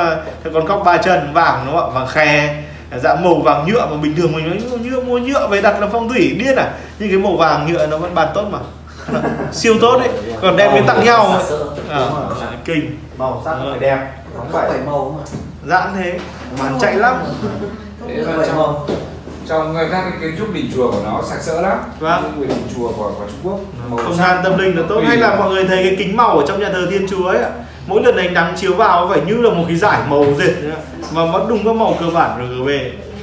A: cái con cóc ba chân vàng đúng không ạ? Vàng khè dạng màu vàng nhựa mà bình thường mình nói "Mua nhựa mua nhựa về đặt làm phong thủy điên à? Nhưng cái màu vàng nhựa nó vẫn bán tốt mà. Siêu tốt đấy. Còn đem đến tặng nhau. À, kinh
C: màu sắc
A: Ờ.
C: phải đẹp. Không phải. Màu mà.
A: Giãn thế. Bán chạy lắm.
D: Thế
C: không
D: là
C: phải
D: trong,
C: màu.
D: trong các cái kiến trúc đình chùa của nó sặc sỡ lắm.
A: Vâng.
D: Những người đình chùa của, của Trung Quốc màu
A: không
D: sắc
A: gian tâm linh là tốt. hay là mọi người thấy cái kính màu ở trong nhà thờ thiên chúa ấy ạ. Mỗi lần ánh nắng chiếu vào nó phải như là một cái giải màu dệt nhá. mà vẫn đúng các màu cơ bản RGB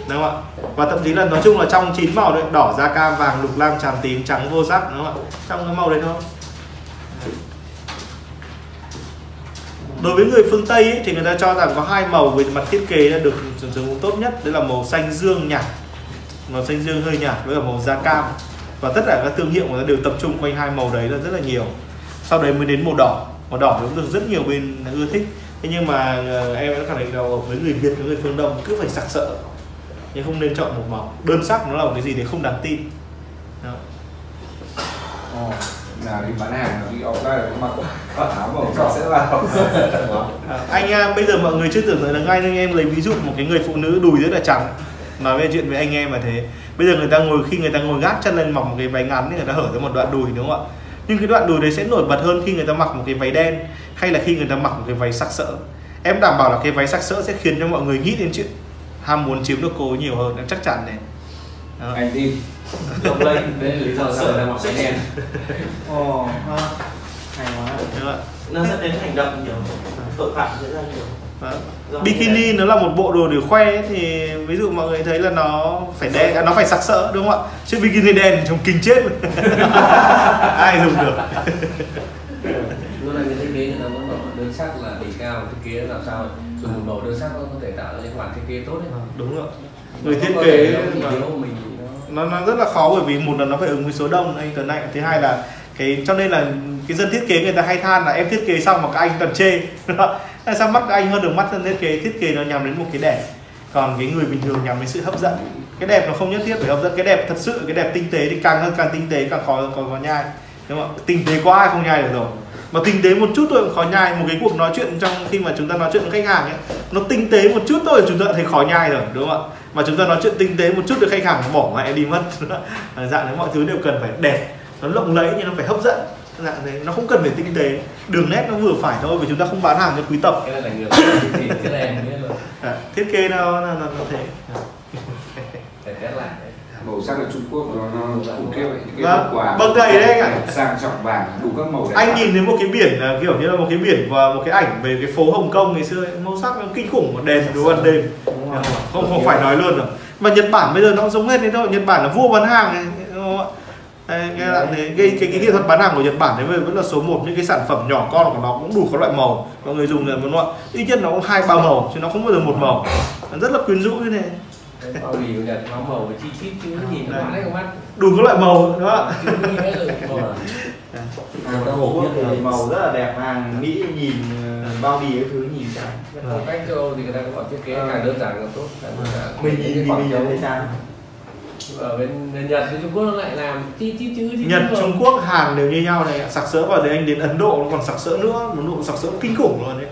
A: đúng không ạ? Và thậm chí là nói chung là trong chín màu đấy đỏ da cam vàng lục lam tràm tím trắng vô sắc. Đúng không ạ? Trong cái màu đấy thôi đối với người phương tây ấy, thì người ta cho rằng có hai màu về mặt thiết kế đã được sử dụng tốt nhất. Đấy là màu xanh dương nhạt. Màu xanh dương hơi nhạt với cả màu da cam. Và tất cả các thương hiệu người ta đều tập trung quanh hai màu đấy là rất là nhiều. Sau đấy mới đến màu đỏ. Màu đỏ cũng được rất nhiều bên ưa thích. Thế nhưng mà ờ, em đã khẳng định là với người việt với người phương đông cứ phải sặc sỡ. Nhưng không nên chọn một màu. Đơn sắc nó là một cái gì đấy không đáng tin. Đó.
D: Ờ nào đi bán hàng đi offline là có mặc có áo màu sặc sỡ vào.
A: À, anh à, bây giờ mọi người chưa tưởng tượng được ngay nhưng em lấy ví dụ một cái người phụ nữ đùi rất là trắng nói về chuyện với anh em là thế. Bây giờ người ta ngồi khi người ta ngồi gác chân lên mặc một cái váy ngắn thì người ta hở ra một đoạn đùi đúng không ạ? Nhưng cái đoạn đùi đấy sẽ nổi bật hơn khi người ta mặc một cái váy đen hay là khi người ta mặc một cái váy sặc sỡ. Em đảm bảo là cái váy sặc sỡ sẽ khiến cho mọi người nghĩ đến chuyện ham muốn chiếm được cô ấy nhiều hơn em chắc chắn đấy. Đó.
D: anh tin
C: Đồng lây
E: đây là lý do sao ta mặc váy đen.
C: Ồ, ha. hay quá.
A: Đúng không ạ?
C: Nó dẫn đến hành động nhiều. Tội phạm diễn ra nhiều. Do
A: bikini nó là một bộ đồ để khoe ấy, thì ví dụ mọi người thấy là nó phải đen à, nó phải sặc sỡ đúng không ạ? Chứ bikini đen trông kinh chết. Ai dùng được?
E: Luôn là người thiết kế người ta vẫn bảo đơn sắc là đỉnh cao thiết kế làm sao dùng một màu đơn sắc nó có thể tạo ra những khoản thiết kế tốt ấy.
A: Đúng rồi. Người
E: Nó
A: thiết
E: có
A: kế
E: nó
A: mà-
E: mình nó
A: nó rất là khó bởi vì một là nó phải ứng với số đông anh Tuấn Anh thứ hai là cái cho nên là cái dân thiết kế người ta hay than là em thiết kế xong mà các anh toàn chê. Tại sao mắt các anh hơn được mắt dân thiết kế? Thiết kế nó nhằm đến một cái đẹp. Còn cái người bình thường nhằm đến sự hấp dẫn. Cái đẹp nó không nhất thiết phải hấp dẫn. Cái đẹp thật sự cái đẹp tinh tế thì càng hơn càng tinh tế càng khó khó, khó nhai. Đúng không tinh tế quá ai không nhai được rồi. Mà tinh tế một chút thôi cũng khó nhai. Một cái cuộc nói chuyện trong khi mà chúng ta nói chuyện với khách hàng ấy nó tinh tế một chút thôi chúng ta thấy khó nhai rồi. Đúng không ạ? Mà chúng ta nói chuyện tinh tế một chút được khách hàng bỏ mẹ đi mất. Dạng đấy mọi thứ đều cần phải đẹp nó lộng lẫy nhưng nó phải hấp dẫn. Dạng đấy nó không cần phải tinh tế. Đường nét nó vừa phải thôi vì chúng ta không bán hàng cho quý tộc.
E: Cái này là người
A: à, thiết kế nó nó, nó, nó thế
D: màu sắc ở Trung Quốc nó nó cũng kêu vậy cái
A: Vâng,
D: quà
A: bậc thầy đấy anh ạ.
D: sang trọng vàng đủ các màu đẹp
A: anh nhìn thấy một cái biển là kiểu như là một cái biển và một cái ảnh về cái phố Hồng Kông ngày xưa ấy, màu sắc nó kinh khủng một đèn đồ ăn đêm. Không không phải nói luôn rồi. Mà Nhật Bản bây giờ nó cũng giống hết thế thôi Nhật Bản là vua bán hàng này ạ? Đây, cái, thế. cái, cái, cái kỹ thuật bán hàng của Nhật Bản đấy vẫn là số 1 những cái sản phẩm nhỏ con của nó cũng đủ các loại màu. Mọi người dùng là đúng không ạ? Ít nhất nó cũng hai ba màu chứ nó không bao giờ một màu. Rất là quyến rũ như này
E: Cái bao bì của Nhật nó màu với chi chít chứ nhìn nó quá đấy không mắt
A: đủ các loại màu đúng không ạ?
E: Chứ rồi màu. Là
C: Hàng Trung Quốc thì màu rất là đẹp Hàng Mỹ nhìn ờ, bao bì cái thứ nhìn chán
E: phong cách châu Âu thì người ta cũng bảo thiết kế càng đơn giản càng tốt. Giản.
C: Mình nhìn thì
E: Cái
C: mình thấy chán
E: ở bên bên Nhật thì Trung Quốc nó lại làm chi chít chứ chi chít
A: Nhật. Trung Quốc, Hàn đều như nhau này sặc sỡ và đến anh đến Ấn Độ nó còn sặc sỡ nữa Ấn Độ sặc sỡ kinh khủng luôn đấy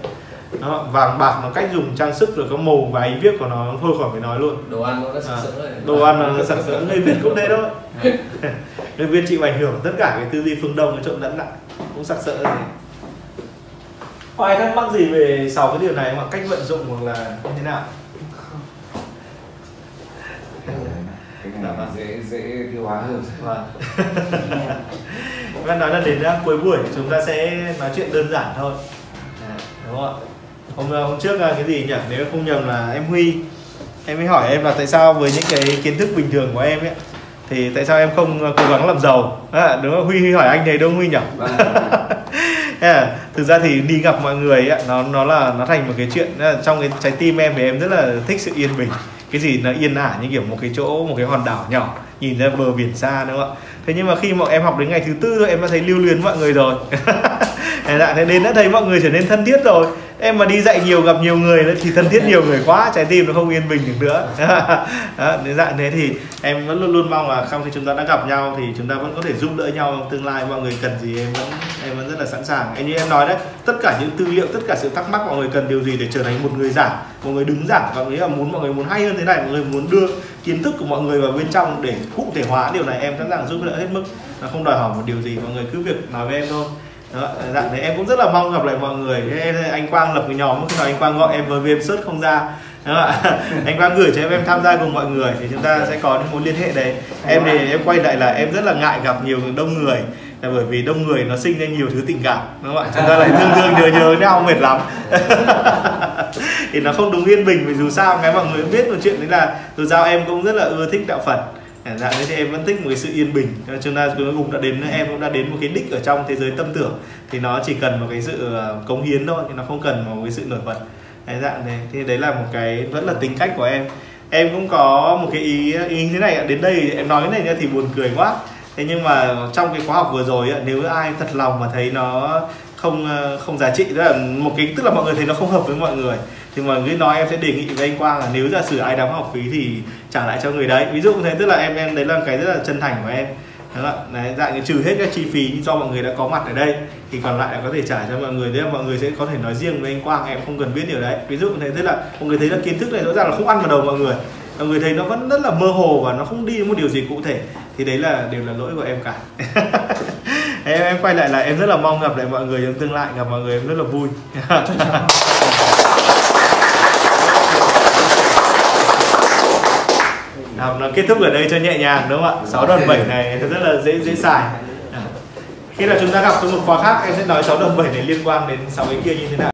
A: đó, vàng bạc nó cách dùng trang sức rồi có màu và ý viết của nó thôi khỏi phải nói luôn.
E: Đồ ăn nó sặc
A: À,
E: sỡ rồi.
A: đồ ăn nó sặc sỡ. Người Việt cũng thế thôi người Việt chịu ảnh hưởng tất cả cái tư duy phương Đông nó trộn lẫn lại cũng sặc sỡ rồi. Có ai thắc mắc gì về sáu cái điều này mà cách vận dụng hoặc là như thế nào?
D: Cái
A: Dạ
D: này dễ dễ tiêu hóa hơn.
A: Vâng. Văn nói là đến uh, cuối buổi chúng ta sẽ nói chuyện đơn giản thôi. À, đúng không ạ hôm uh, hôm trước uh, cái gì nhỉ? Nếu không nhầm là em Huy. Em mới hỏi em là tại sao với những cái kiến thức bình thường của em ấy thì tại sao em không uh, cố gắng làm giàu? À, đúng không? Huy Huy hỏi anh thế đúng không Huy nhỉ?
D: Vâng.
A: Thực ra thì đi gặp mọi người ấy, nó nó là nó thành một cái chuyện. Trong cái trái tim em thì em rất là thích sự yên bình. Cái gì nó yên ả như kiểu một cái chỗ một cái hòn đảo nhỏ nhìn ra bờ biển xa đúng không ạ? Thế nhưng mà khi mà em học đến ngày thứ tư rồi em đã thấy lưu luyến mọi người rồi. Thế thế đến đã thấy mọi người trở nên thân thiết rồi em mà đi dạy nhiều gặp nhiều người nữa thì thân thiết nhiều người quá trái tim nó không yên bình được nữa. Đó, đến dạng thế thì em vẫn luôn luôn mong là sau khi chúng ta đã gặp nhau thì chúng ta vẫn có thể giúp đỡ nhau trong tương lai mọi người cần gì em vẫn em vẫn rất là sẵn sàng. Em như em nói đấy tất cả những tư liệu tất cả sự thắc mắc mọi người cần điều gì để trở thành một người giảng một người đứng giảng và nghĩ là muốn mọi người muốn hay hơn thế này mọi người muốn đưa kiến thức của mọi người vào bên trong để cụ thể hóa điều này em sẵn sàng giúp đỡ hết mức. Nó không đòi hỏi một điều gì mọi người cứ việc nói với em thôi đó, dạng đấy em cũng rất là mong gặp lại mọi người. Anh Quang lập cái nhóm khi nào anh Quang gọi em với em search không ra. Đúng không ạ? anh Quang gửi cho em em tham gia cùng mọi người thì chúng ta sẽ có những mối liên hệ đấy. Em thì em quay lại là em rất là ngại gặp nhiều đông người là bởi vì đông người nó sinh ra nhiều thứ tình cảm đúng không ạ? Chúng ta lại thương thương nhớ nhớ nhau mệt lắm. Thì nó không đúng yên bình vì dù sao cái mọi người biết một chuyện đấy là dù sao em cũng rất là ưa thích đạo Phật dạ thế thì em vẫn thích một cái sự yên bình. Cho nên chúng ta cuối cùng đã đến, em cũng đã đến một cái đích ở trong thế giới tâm tưởng. Thì nó chỉ cần một cái sự ờ, cống hiến thôi, thì nó không cần một cái sự nổi bật. Đấy dạng này thì đấy là một cái, vẫn là tính cách của em. Em cũng có một cái ý ý thế này đến đây em nói cái này thì buồn cười quá. Thế nhưng mà trong cái khóa học vừa rồi nếu ai thật lòng mà thấy nó không ờ, không giá trị, tức là một cái, tức là mọi người thấy nó không hợp với mọi người, thì mọi người nói em sẽ đề nghị với anh Quang là nếu giả sử ai đóng học phí thì trả lại cho người đấy. Ví dụ như thế tức là em em đấy là cái rất là chân thành của em. Đúng không? Đấy, dạng như trừ hết các chi phí do mọi người đã có mặt ở đây thì còn lại là có thể trả cho mọi người. Đấy mọi người sẽ có thể nói riêng với anh Quang em không cần biết điều đấy. Ví dụ như thế tức là mọi người thấy là kiến thức này rõ ràng là không ăn vào đầu mọi người. Mọi người thấy nó vẫn rất là mơ hồ và nó không đi đến một điều gì cụ thể. Thì đấy là đều là lỗi của em cả. Em em quay lại là em rất là mong gặp lại mọi người trong tương lai gặp mọi người em rất là vui. Nào, nó kết thúc ở đây cho nhẹ nhàng đúng không ạ? 6 đòn 7 này rất là dễ dễ xài. À. Khi nào chúng ta gặp trong một khóa khác em sẽ nói 6 đòn 7 này liên quan đến 6 cái kia như thế nào.